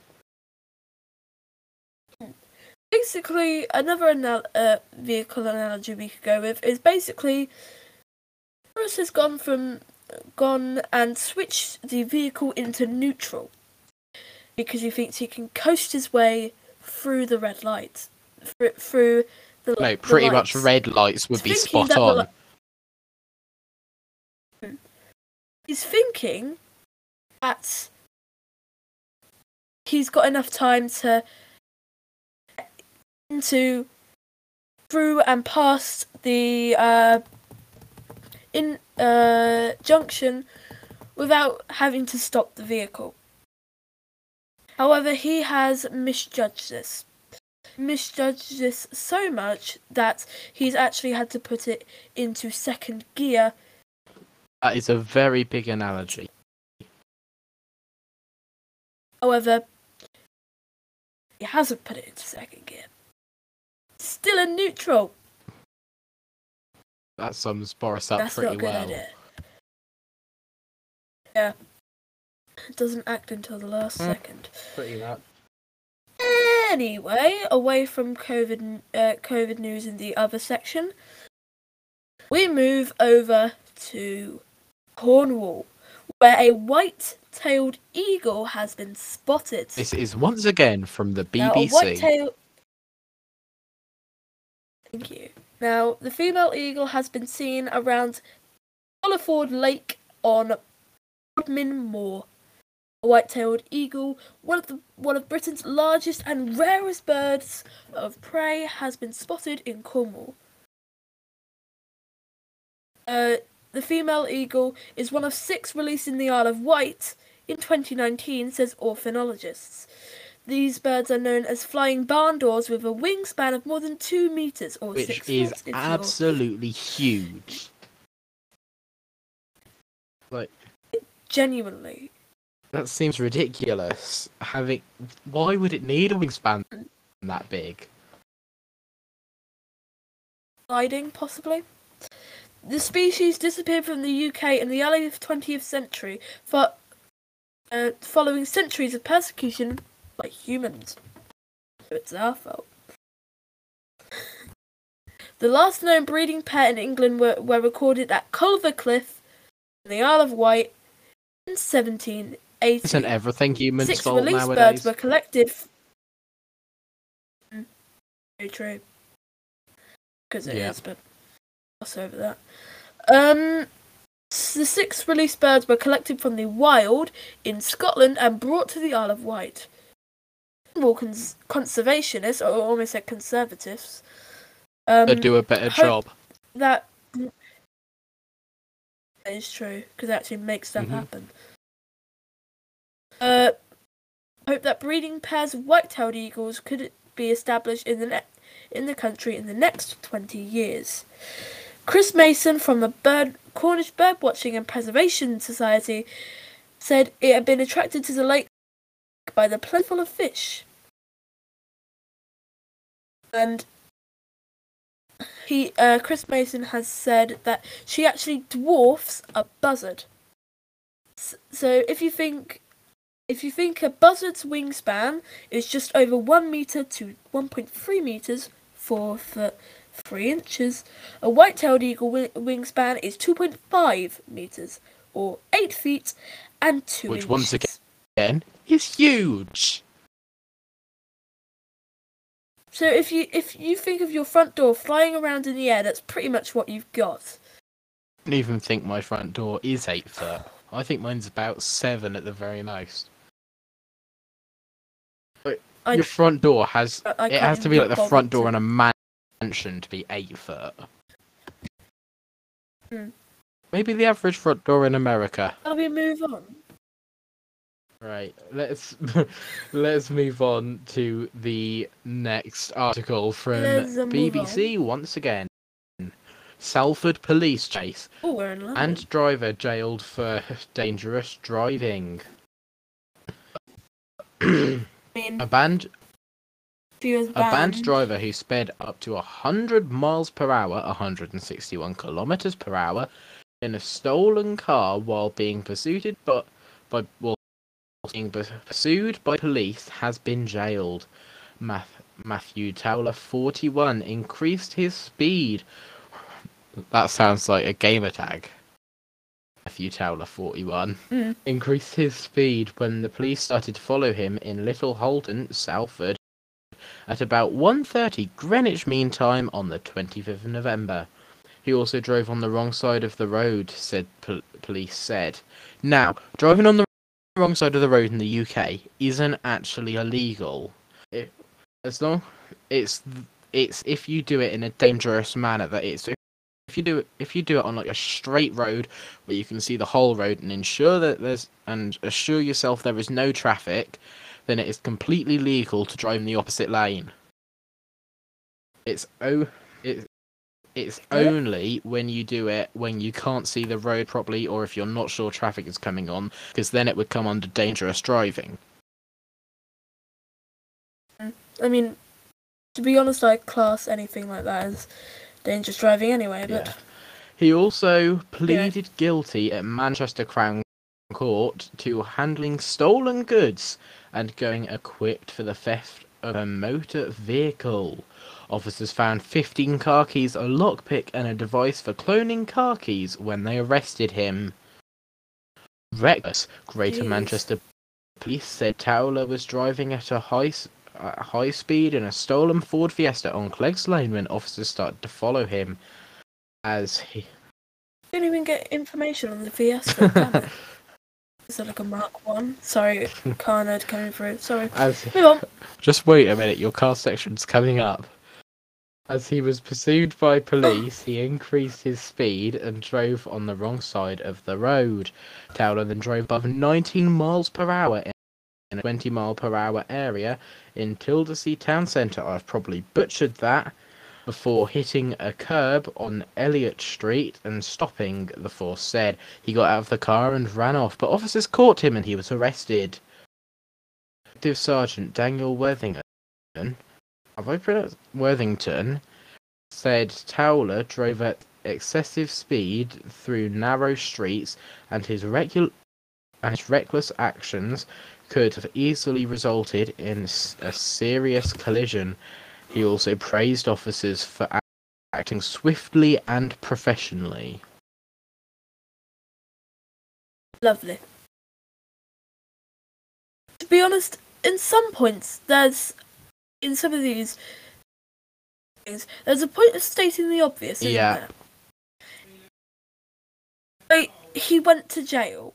basically another anal- uh, vehicle analogy we could go with is basically Morris has gone from gone and switched the vehicle into neutral because he thinks he can coast his way through the red lights through, through the No, the pretty much red lights would be spot on. li- He's thinking that he's got enough time to get into through and past the uh, in uh, junction without having to stop the vehicle. However, he has misjudged this. Misjudged this so much that he's actually had to put it into second gear That is a very big analogy. However, he hasn't put it into second gear. Still in neutral. That sums Boris up That's pretty well. idea. Yeah. It doesn't act until the last Hmm. second. Pretty much. Anyway, away from COVID, uh, COVID news in the other section, we move over to Cornwall, where a white-tailed eagle has been spotted. This is once again from the Now, BBC. white-tail- Thank you. Now, the female eagle has been seen around Holliford Lake on Bodmin Moor. A white-tailed eagle, one of the one of Britain's largest and rarest birds of prey, has been spotted in Cornwall. Uh, the female eagle is one of six released in the Isle of Wight in 2019, says ornithologists. These birds are known as flying barn doors with a wingspan of more than two meters or which six is foot. if you're- absolutely huge. Like genuinely. That seems ridiculous. Having why would it need a wingspan that big? gliding, possibly. The species disappeared from the UK in the early 20th century for, uh, following centuries of persecution by humans. It's our fault. The last known breeding pair in England were, were recorded at Culver Cliff in the Isle of Wight in 1780. Isn't everything humans' Six fault released nowadays? birds were collected. Mm, Very true. Because it is, Yeah. but gloss over that. Um, the six released birds were collected from the wild in Scotland and brought to the Isle of Wight. Cons- conservationists, or almost said conservatives, um, do a better job. that that is true because it actually makes stuff Mhm. happen. Uh, hope that breeding pairs of white-tailed eagles could be established in the ne- in the country in the next twenty years. Chris Mason from the Bird Cornish Bird Watching and Preservation Society said it had been attracted to the lake by the plentiful of fish. And he, uh, Chris Mason has said that she actually dwarfs a buzzard. So if you think, if you think a buzzard's wingspan is just over one meter to 1.3 meters, four foot three inches, a white-tailed eagle wingspan is 2.5 meters, or eight feet and two Which inches. once again- Again, is huge. So if you if you think of your front door flying around in the air, that's pretty much what you've got. I don't even think my front door is eight foot. I think mine's about seven at the very most. I- Your front door has I- I it has to be like the front door in a man- mansion to be eight foot. Hmm. Maybe the average front door in America. Shall we move on? Right. Let's <laughs> let's move on to the next article from BBC once again. Salford police chase Oh, we're in and driver jailed for dangerous driving. <clears throat> Mean, a banned was A banned. driver who sped up to 100 miles per hour, 161 kilometers per hour, in a stolen car while being pursued but by well, being pursued by police has been jailed. Math- Matthew Towler, 41, increased his speed. That sounds like a gamer tag. Matthew Towler, 41, Mm. increased his speed when the police started to follow him in Little Holton, Salford, at about 1.30 Greenwich Mean Time on the 25th of November. He also drove on the wrong side of the road, said pol- police said. Now, driving on the wrong side of the road in the UK isn't actually illegal. It, as long it's it's if you do it in a dangerous manner that it's if you do it if you do it on like a straight road where you can see the whole road and ensure that there's and assure yourself there is no traffic, then it is completely legal to drive in the opposite lane. It's oh it's it's only when you do it when you can't see the road properly or if you're not sure traffic is coming on because then it would come under dangerous driving. I mean, to be honest, I class anything like that as dangerous driving anyway. But Yeah. He also pleaded guilty at Manchester Crown Court to handling stolen goods and going equipped for the theft of a motor vehicle. Officers found 15 car keys, a lockpick, and a device for cloning car keys when they arrested him. Reckless. Greater Jeez. Manchester police said Towler was driving at a high at high speed in a stolen Ford Fiesta on Cleggs Lane when officers started to follow him. As he didn't even get information on the Fiesta. <laughs> Is that like a Mark One? Sorry, <laughs> car nerd coming through. Sorry. as Move on. Just wait a minute, your car section's coming up. As he was pursued by police, he increased his speed and drove on the wrong side of the road. Towler then drove above 19 miles per hour in a 20 mile per hour area in Tildersea town centre. I've probably butchered that. Before hitting a curb on Elliot Street and stopping, the force said. He got out of the car and ran off, but officers caught him and he was arrested. Detective Sergeant Daniel Worthington, have I pronounced Worthington, said Towler drove at excessive speed through narrow streets and his regular and his reckless actions could have easily resulted in a serious collision. He also praised officers for acting swiftly and professionally. Lovely. To be honest, in some points, there's in some of these things, there's a point of stating the obvious. Isn't Yeah. There? Like he went to jail.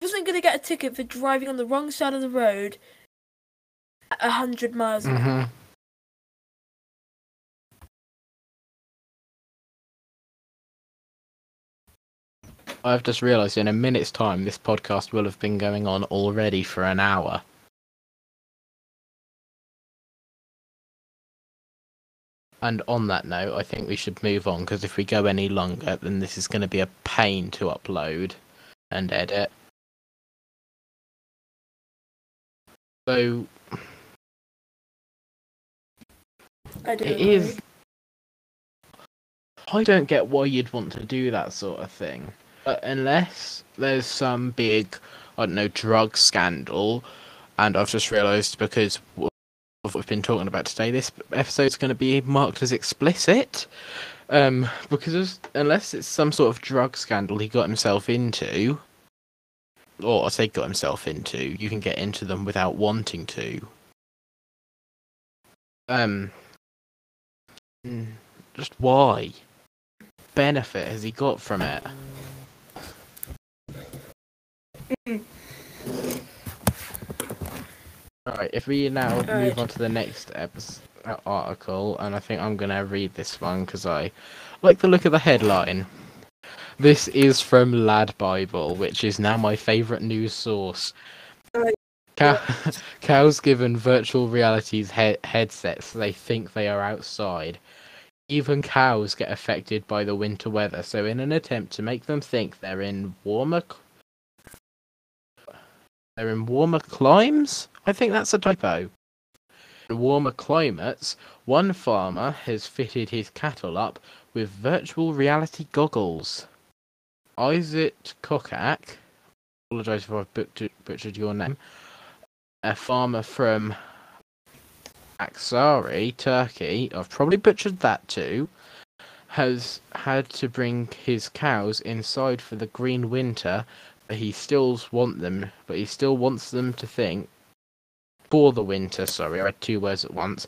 He wasn't going to get a ticket for driving on the wrong side of the road at a hundred miles an. Mm-hmm. I've just realised in a minute's time this podcast will have been going on already for an hour. And on that note, I think we should move on because if we go any longer, then this is going to be a pain to upload and edit. So I do. It agree. is. I don't get why you'd want to do that sort of thing. But unless there's some big, I don't know, drug scandal, and I've just realised because of what we've been talking about today, this episode's going to be marked as explicit. Um, because unless it's some sort of drug scandal he got himself into, or I say got himself into, you can get into them without wanting to. Um, Just why? Benefit has he got from it? Alright, if we now move Alright. on to the next episode, article, and I think I'm gonna read this one because I like the look of the headline. This is from Lad Bible, which is now my favourite news source. Cow- <laughs> cows given virtual realities he- headsets, they think they are outside. Even cows get affected by the winter weather, so in an attempt to make them think they're in warmer, they're in warmer climes. I think that's a typo. In warmer climates, one farmer has fitted his cattle up with virtual reality goggles. Isaac Kokak, apologise if I've butchered, your name. A farmer from Aksari, Turkey, I've probably butchered that too, has had to bring his cows inside for the green winter, but he still want them, but he still wants them to think for the winter. Sorry, I had two words at once.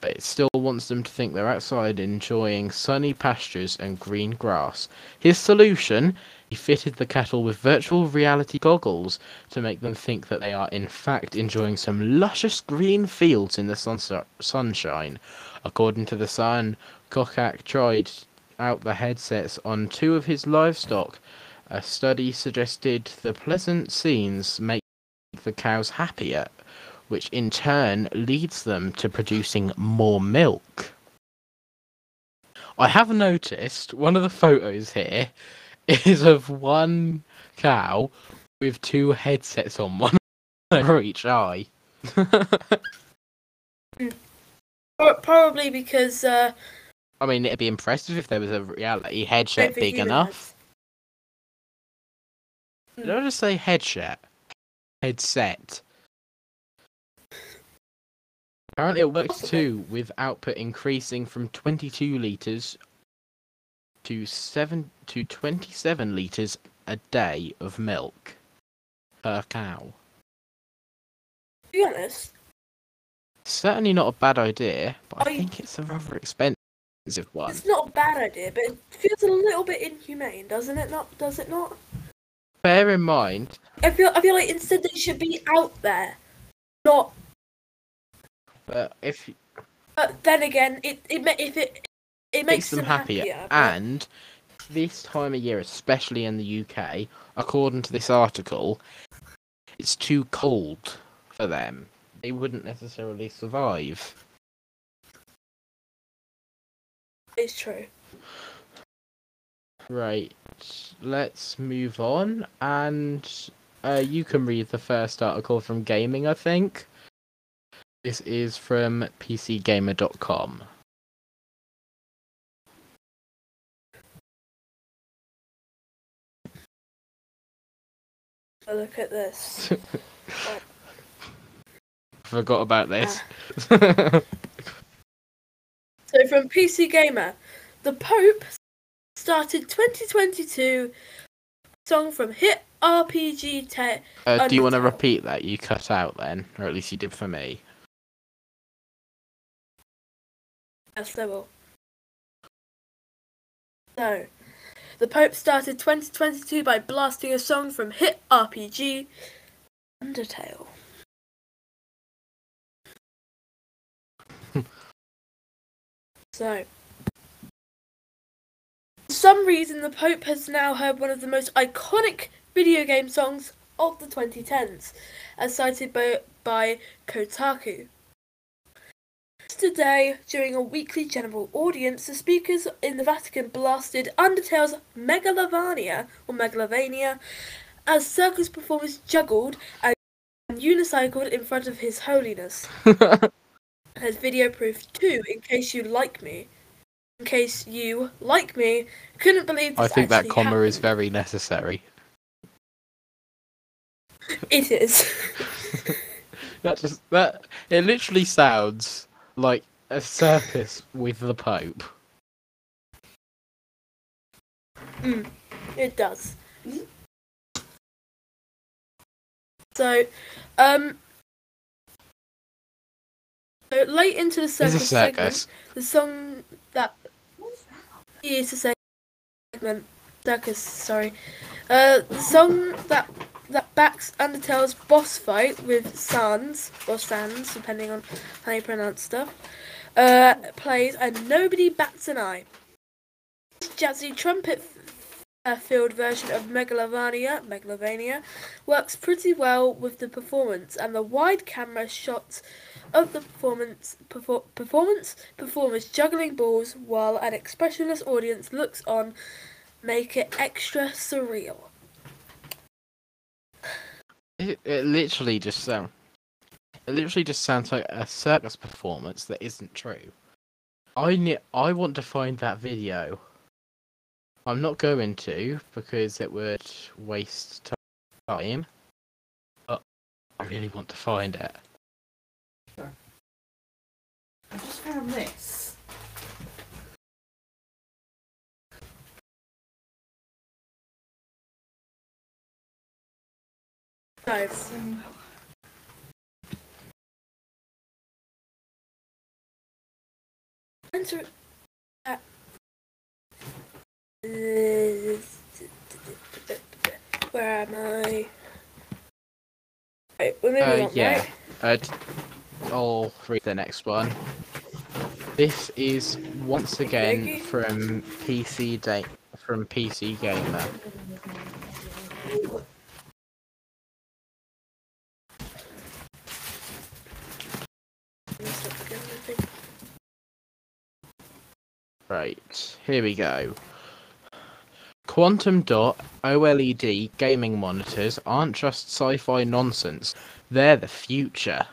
But it still wants them to think they're outside enjoying sunny pastures and green grass. His solution he fitted the cattle with virtual reality goggles to make them think that they are in fact enjoying some luscious green fields in the sunshine. According to the Sun, Kocak tried out the headsets on two of his livestock. A study suggested the pleasant scenes make the cows happier, which in turn leads them to producing more milk. I have noticed one of the photos here <laughs> is of one cow with two headsets on, one <laughs> over each eye. <laughs> Probably because uh, I mean, it'd be impressive if there was a reality headset big enough. heads. Did I just say headset? Headset. Apparently, it works too, with output increasing from 22 liters to seven to 27 liters a day of milk per cow. To be honest, Certainly not a bad idea, but I I- think it's a rather expensive one. it's not a bad idea, but it feels a little bit inhumane, doesn't it? Not does it not? Bear in mind, I feel I feel like instead they should be out there, not. That if But then again, it it if it it makes makes, them happier. but- And this time of year, especially in the UK, according to this article, it's too cold for them. They wouldn't necessarily survive. it's true. Right, let's move on. And uh, you can read the first article from Gaming, I think. This is from PCGamer.com. So look at this. <laughs> Forgot about this. So from PC Gamer, the Pope started 2022 song from hit RPG te- Uh, do you want to repeat that? You cut out then, or at least you did for me. They will. So, the Pope started 2022 by blasting a song from hit RPG Undertale. <laughs> so, for some reason, the Pope has now heard one of the most iconic video game songs of the 2010s, as cited by, by Kotaku. Today, during a weekly general audience, the speakers in the Vatican blasted Undertale's Megalovania, or Megalovania, as circus performers juggled and unicycled in front of His Holiness. <laughs> There's video proof too, in case you like me. In case you, like me, couldn't believe this I think that comma is very necessary. It is. <laughs> That just that it literally sounds like a circus with the Pope. Mm, it does. So, um, so late into the circus, circus. segment, the song that is a segment circus. Sorry, uh, the song that that backs Undertale's boss fight with Sans or Sans, depending on how you pronounce stuff, uh, plays, and nobody bats an eye. Jazzy trumpet a filled version of Megalovania, Megalovania works pretty well with the performance and the wide camera shots of the performance perfor- performance performers juggling balls while an expressionless audience looks on make it extra surreal. It, it literally just sound. It literally just sounds like a circus performance that isn't true. I ne- I want to find that video. I'm not going to because it would waste time. But I really want to find it. I just found this. Enter. Uh, where am I? Right, we're moving Uh, on, yeah. right? Uh, I'll read the next one. This is once again from PC Day from PC Gamer. Right, here we go. Quantum Dot OLED gaming monitors aren't just sci fi nonsense, they're the future.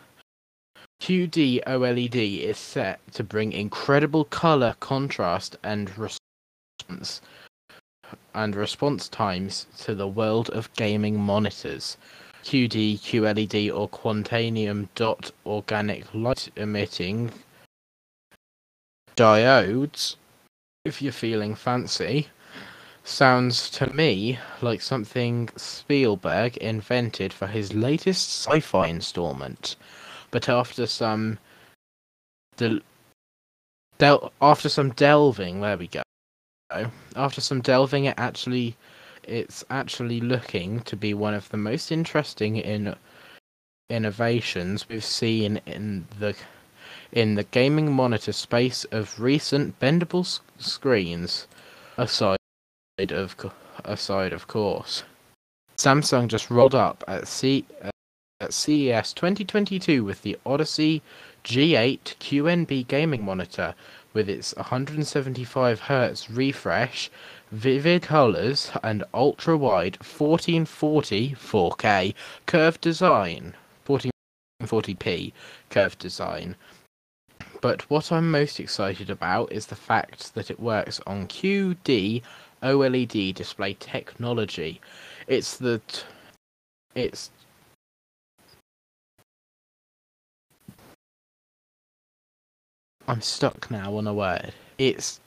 QD OLED is set to bring incredible color contrast and response and response times to the world of gaming monitors. QD, QLED, or Quantanium dot organic light emitting diodes, if you're feeling fancy, sounds to me like something Spielberg invented for his latest sci fi installment. But after some. Del- del- after some delving, there we go. After some delving, it actually. It's actually looking to be one of the most interesting in innovations we've seen in the in the gaming monitor space of recent bendable s- screens, aside of aside of course. Samsung just rolled up at C at CES 2022 with the Odyssey G8 QNB gaming monitor with its 175 Hz refresh, vivid colors, and ultra wide 1440 4K curved design. 1440p curved design. But what I'm most excited about is the fact that it works on QD OLED display technology. It's the t- it's I'm stuck now on a word. It's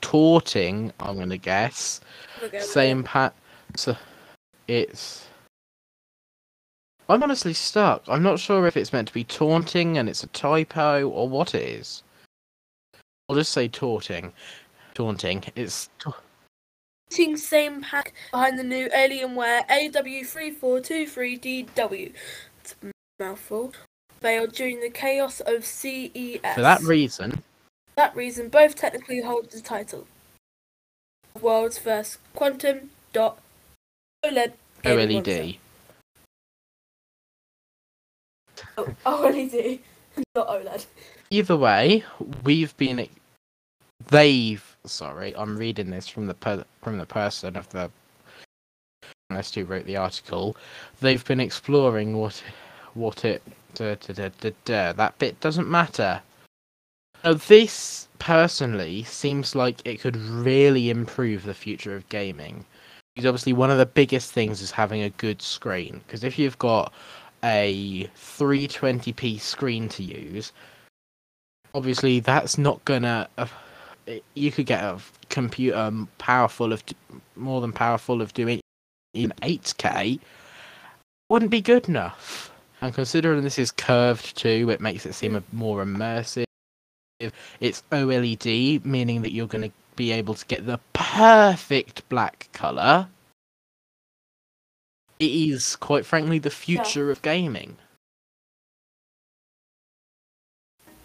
torting, I'm gonna guess. Same pat so it's I'm honestly stuck. I'm not sure if it's meant to be taunting and it's a typo or what it is. I'll just say taunting. Taunting. It's ta- Team same pack behind the new Alienware AW3423DW. It's a mouthful. Failed during the chaos of CES. for that reason. For that reason, both technically hold the title. World's first quantum dot OLED. OLED. <laughs> Oh, OLED, <laughs> not OLED. Either way, we've been. They've. Sorry, I'm reading this from the per, from the person of the. Journalist who wrote the article. They've been exploring what, what it. Da, da, da. That bit doesn't matter. Now, this personally seems like it could really improve the future of gaming. Because obviously, one of the biggest things is having a good screen. Because if you've got a 320p screen to use, obviously that's not gonna. Uh, you could get a computer powerful of more than powerful of doing in 8K. Wouldn't be good enough. And considering this is curved too, it makes it seem more immersive. It's OLED, meaning that you're going to be able to get the perfect black color. It is, quite frankly, the future of gaming.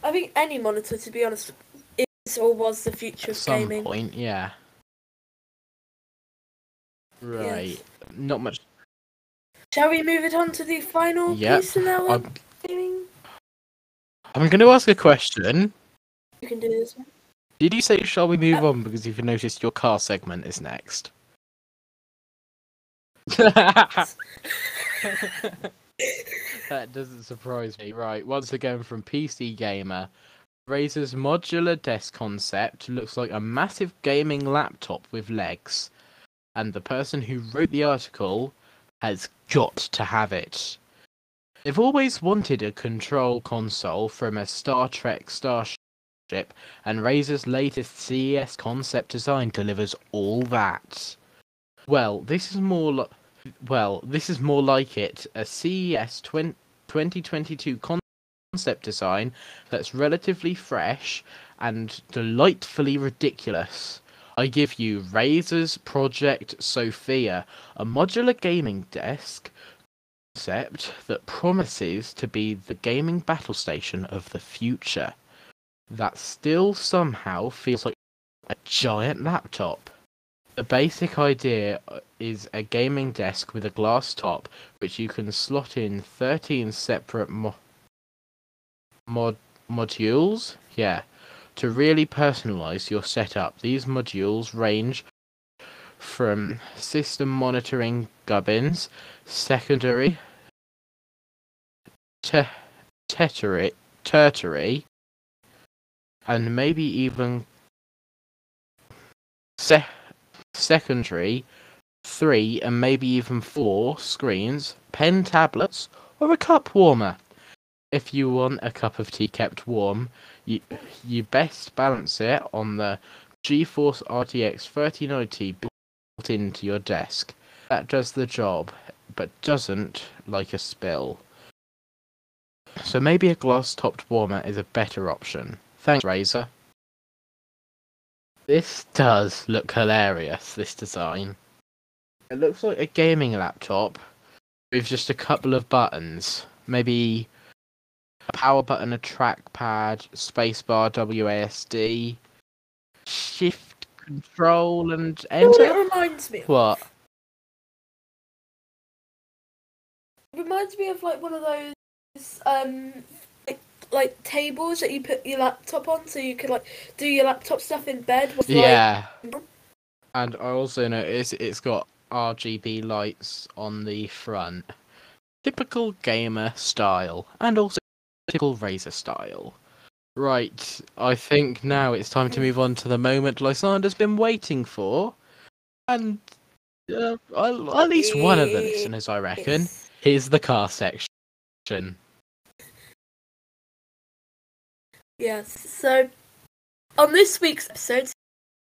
I think any monitor, to be honest, is or was the future At of some gaming. point, yeah. Right. Not much. Shall we move it on to the final Yep, piece in our I'm, gaming? I'm going to ask a question. You can do this one. Did you say shall we move Uh, on because if you've noticed your car segment is next? <laughs> that doesn't surprise me. Right, once again from PC Gamer. Razer's modular desk concept looks like a massive gaming laptop with legs. and the person who wrote the article has got to have it. They've always wanted a control console from a Star Trek starship, and Razer's latest CES concept design delivers all that. Well, this is more li- well, this is more like it, A CES 20- 2022 concept design that's relatively fresh and delightfully ridiculous. I give you Razer's Project Sophia, a modular gaming desk concept that promises to be the gaming battle station of the future. That still somehow feels like a giant laptop. The basic idea uh, is a gaming desk with a glass top, which you can slot in 13 separate mo- mod- modules. Yeah, to really personalize your setup. These modules range from system monitoring gubbins, secondary, te- tertiary, tertiary, and maybe even se- secondary, three, and maybe even four screens, pen tablets, or a cup warmer. If you want a cup of tea kept warm, you you best balance it on the GeForce RTX 3090 built into your desk. That does the job, but doesn't like a spill. So maybe a glass-topped warmer is a better option. Thanks, Razer. This does look hilarious, this design. It looks like a gaming laptop with just a couple of buttons. Maybe a power button, a trackpad, spacebar, WASD, shift, control, and You know what it enter. reminds me of? What? It reminds me of like one of those um like, like tables that you put your laptop on so you could like do your laptop stuff in bed with like Yeah. And I also noticed it's got RGB lights on the front. Typical gamer style, and also typical Razer style. Right, I think now it's time to move on to the moment Lysander's been waiting for. And uh, at at least one of the listeners, I reckon. Yes. Here's the car section. Yes. So on this week's episode,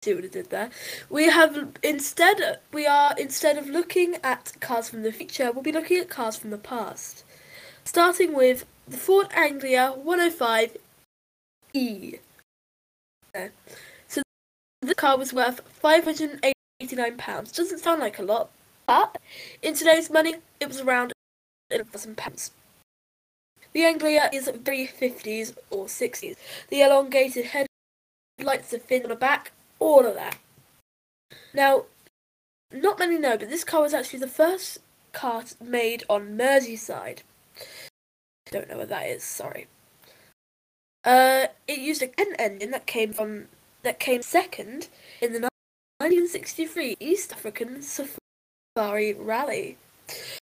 see what I did there. We have instead we are instead of looking at cars from the future, we'll be looking at cars from the past. Starting with the Ford Anglia 105 E. So the car was worth 589 pounds. Doesn't sound like a lot, but in today's money, it was around 1,000 pounds. The Anglia is very 50s or 60s. The elongated headlights, the fin on the back, all of that. Now, not many know, but this car was actually the first car made on Merseyside. Don't know what that is. Sorry. Uh, it used a Kent engine that came from that came second in the 1963 East African Safari Rally.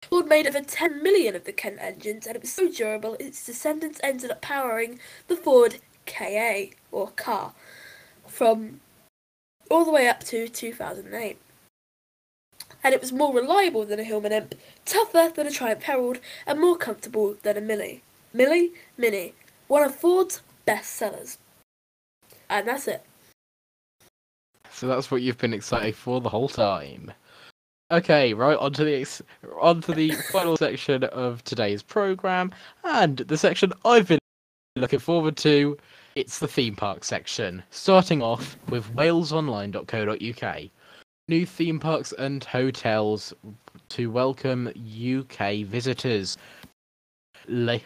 Ford made over 10 million of the Kent engines, and it was so durable its descendants ended up powering the Ford KA or car from all the way up to 2008. And it was more reliable than a Hillman Imp, tougher than a Triumph Herald, and more comfortable than a Millie. Millie Mini, one of Ford's best sellers. And that's it. So that's what you've been excited for the whole time. Okay, right onto the ex- onto the final section of today's program, and the section I've been looking forward to. It's the theme park section, starting off with WalesOnline.co.uk. New theme parks and hotels to welcome UK visitors. La-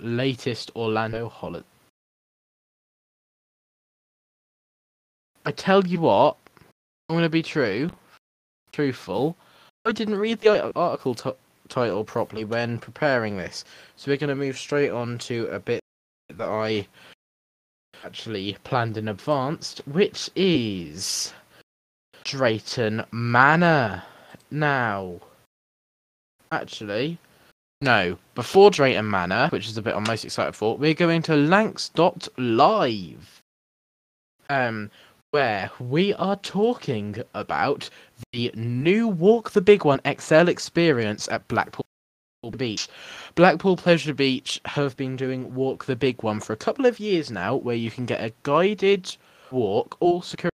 latest Orlando holiday. I tell you what, I'm to be true, truthful. I didn't read the article title properly when preparing this, so we're going to move straight on to a bit that I actually planned in advance, which is Drayton Manor. Now, actually, no, before Drayton Manor, which is the bit I'm most excited for, we're going to Lancs.live. Um, where we are talking about the new Walk the Big One XL experience at Blackpool Beach. Blackpool Pleasure Beach have been doing Walk the Big One for a couple of years now, where you can get a guided walk, all security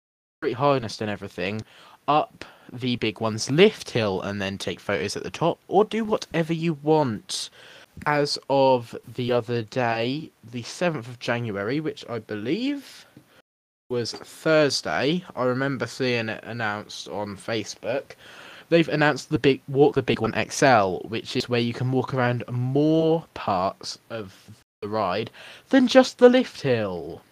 harnessed and everything, up the Big One's lift hill and then take photos at the top, or do whatever you want. As of the other day, the 7th of January, which I believe was Thursday, I remember seeing it announced on Facebook. They've announced the big Walk the Big One XL, which is where you can walk around more parts of the ride than just the lift hill.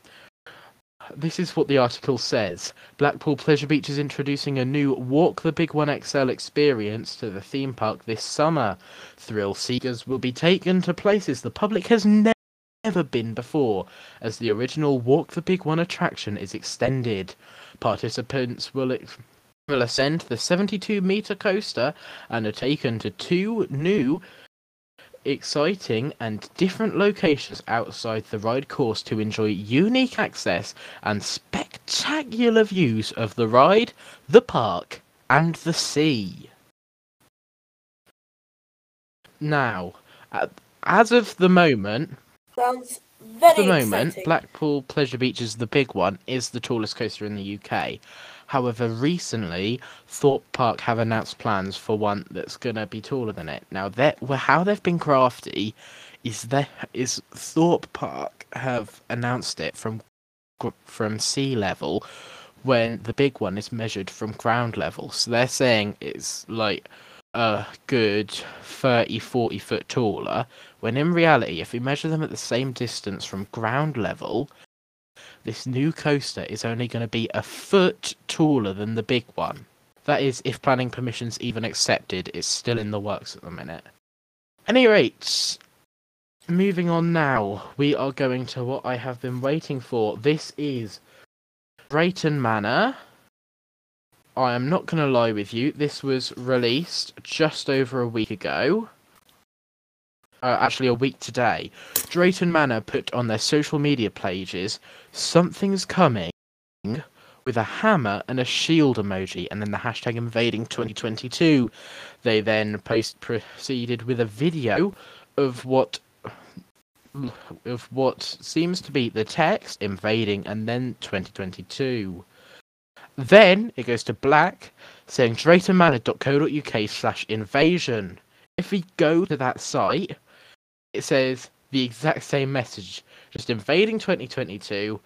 This is what the article says. Blackpool Pleasure Beach is introducing a new Walk the Big One XL experience to the theme park this summer. Thrill seekers will be taken to places the public has ne- never been before, as the original Walk the Big One attraction is extended. Participants will ex- will ascend the 72 meter coaster and are taken to two new exciting and different locations outside the ride course to enjoy unique access and spectacular views of the ride, the park, and the sea. Now, as of the moment, Sounds very at the moment, exciting. Blackpool Pleasure Beach is the big one, is the tallest coaster in the UK. However, recently Thorpe Park have announced plans for one that's gonna be taller than it. Now, that well, how they've been crafty is that is Thorpe Park have announced it from from sea level when the big one is measured from ground level. So they're saying it's like a good 30 40 foot taller when in reality if we measure them at the same distance from ground level this new coaster is only going to be a foot taller than the big one. That is if planning permissions even accepted it's still in the works at the minute. Any rates moving on now we are going to what i have been waiting for. This is drayton manor I am not going to lie with you. This was released just over a week ago. Uh, actually, a week today. Drayton Manor put on their social media pages, something's coming with a hammer and a shield emoji, and then the hashtag invading 2022. They then post proceeded with a video of what of what seems to be the text invading and then 2022. Then it goes to black, saying draytonmanor.co.uk slash invasion. If we go to that site, it says the exact same message, just invading 2022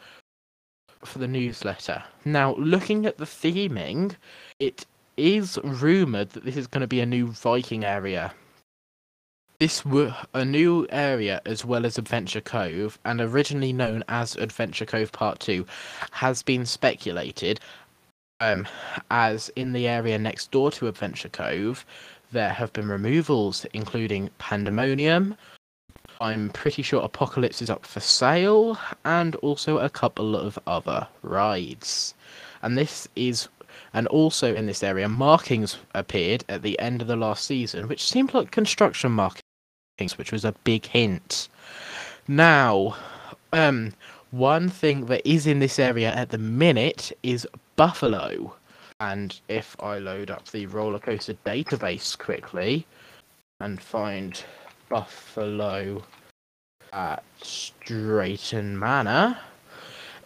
for the newsletter. Now, looking at the theming, it is rumoured that this is going to be a new Viking area. This a new area as well as Adventure Cove, and originally known as Adventure Cove Part 2, has been speculated um, as in the area next door to Adventure Cove, there have been removals, including Pandemonium. I'm pretty sure Apocalypse is up for sale, and also a couple of other rides. And this is, and also in this area, markings appeared at the end of the last season, which seemed like construction markings, which was a big hint. Now, um, one thing that is in this area at the minute is Buffalo. And if I load up the roller coaster database quickly and find Buffalo at Drayton Manor,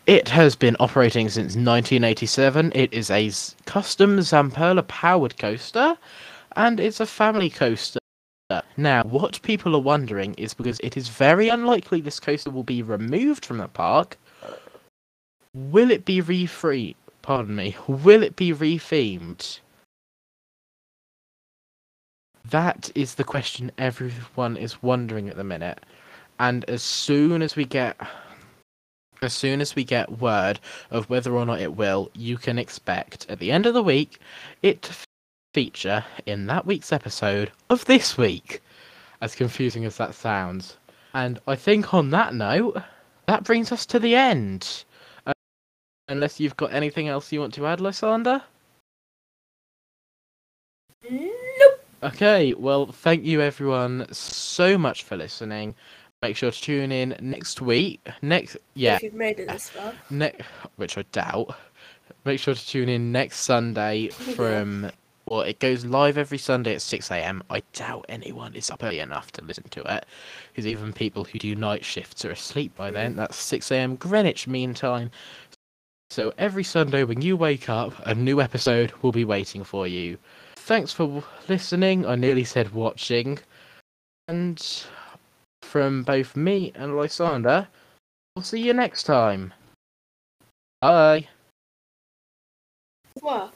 it has been operating since 1987. It is a custom Zamperla powered coaster and it's a family coaster. Now, what people are wondering is because it is very unlikely this coaster will be removed from the park. Will it be refree? Pardon me. Will it be rethemed? That is the question everyone is wondering at the minute. And as soon as we get as soon as we get word of whether or not it will, you can expect at the end of the week it to feature in that week's episode of this week. As confusing as that sounds. And I think on that note, that brings us to the end. Unless you've got anything else you want to add, Lysander? Nope. Okay, well, thank you everyone so much for listening. Make sure to tune in next week. Next, yeah, If you've made it this far. ne- which I doubt. make sure to tune in next Sunday <laughs> from. Well, it goes live every Sunday at 6 a.m. I doubt anyone is up early enough to listen to it, because even people who do night shifts are asleep by then. Mm. That's 6 a.m. Greenwich Mean Time. So every Sunday when you wake up, a new episode will be waiting for you. Thanks for listening. I nearly said watching. And from both me and Lysander, we'll see you next time. Bye. What?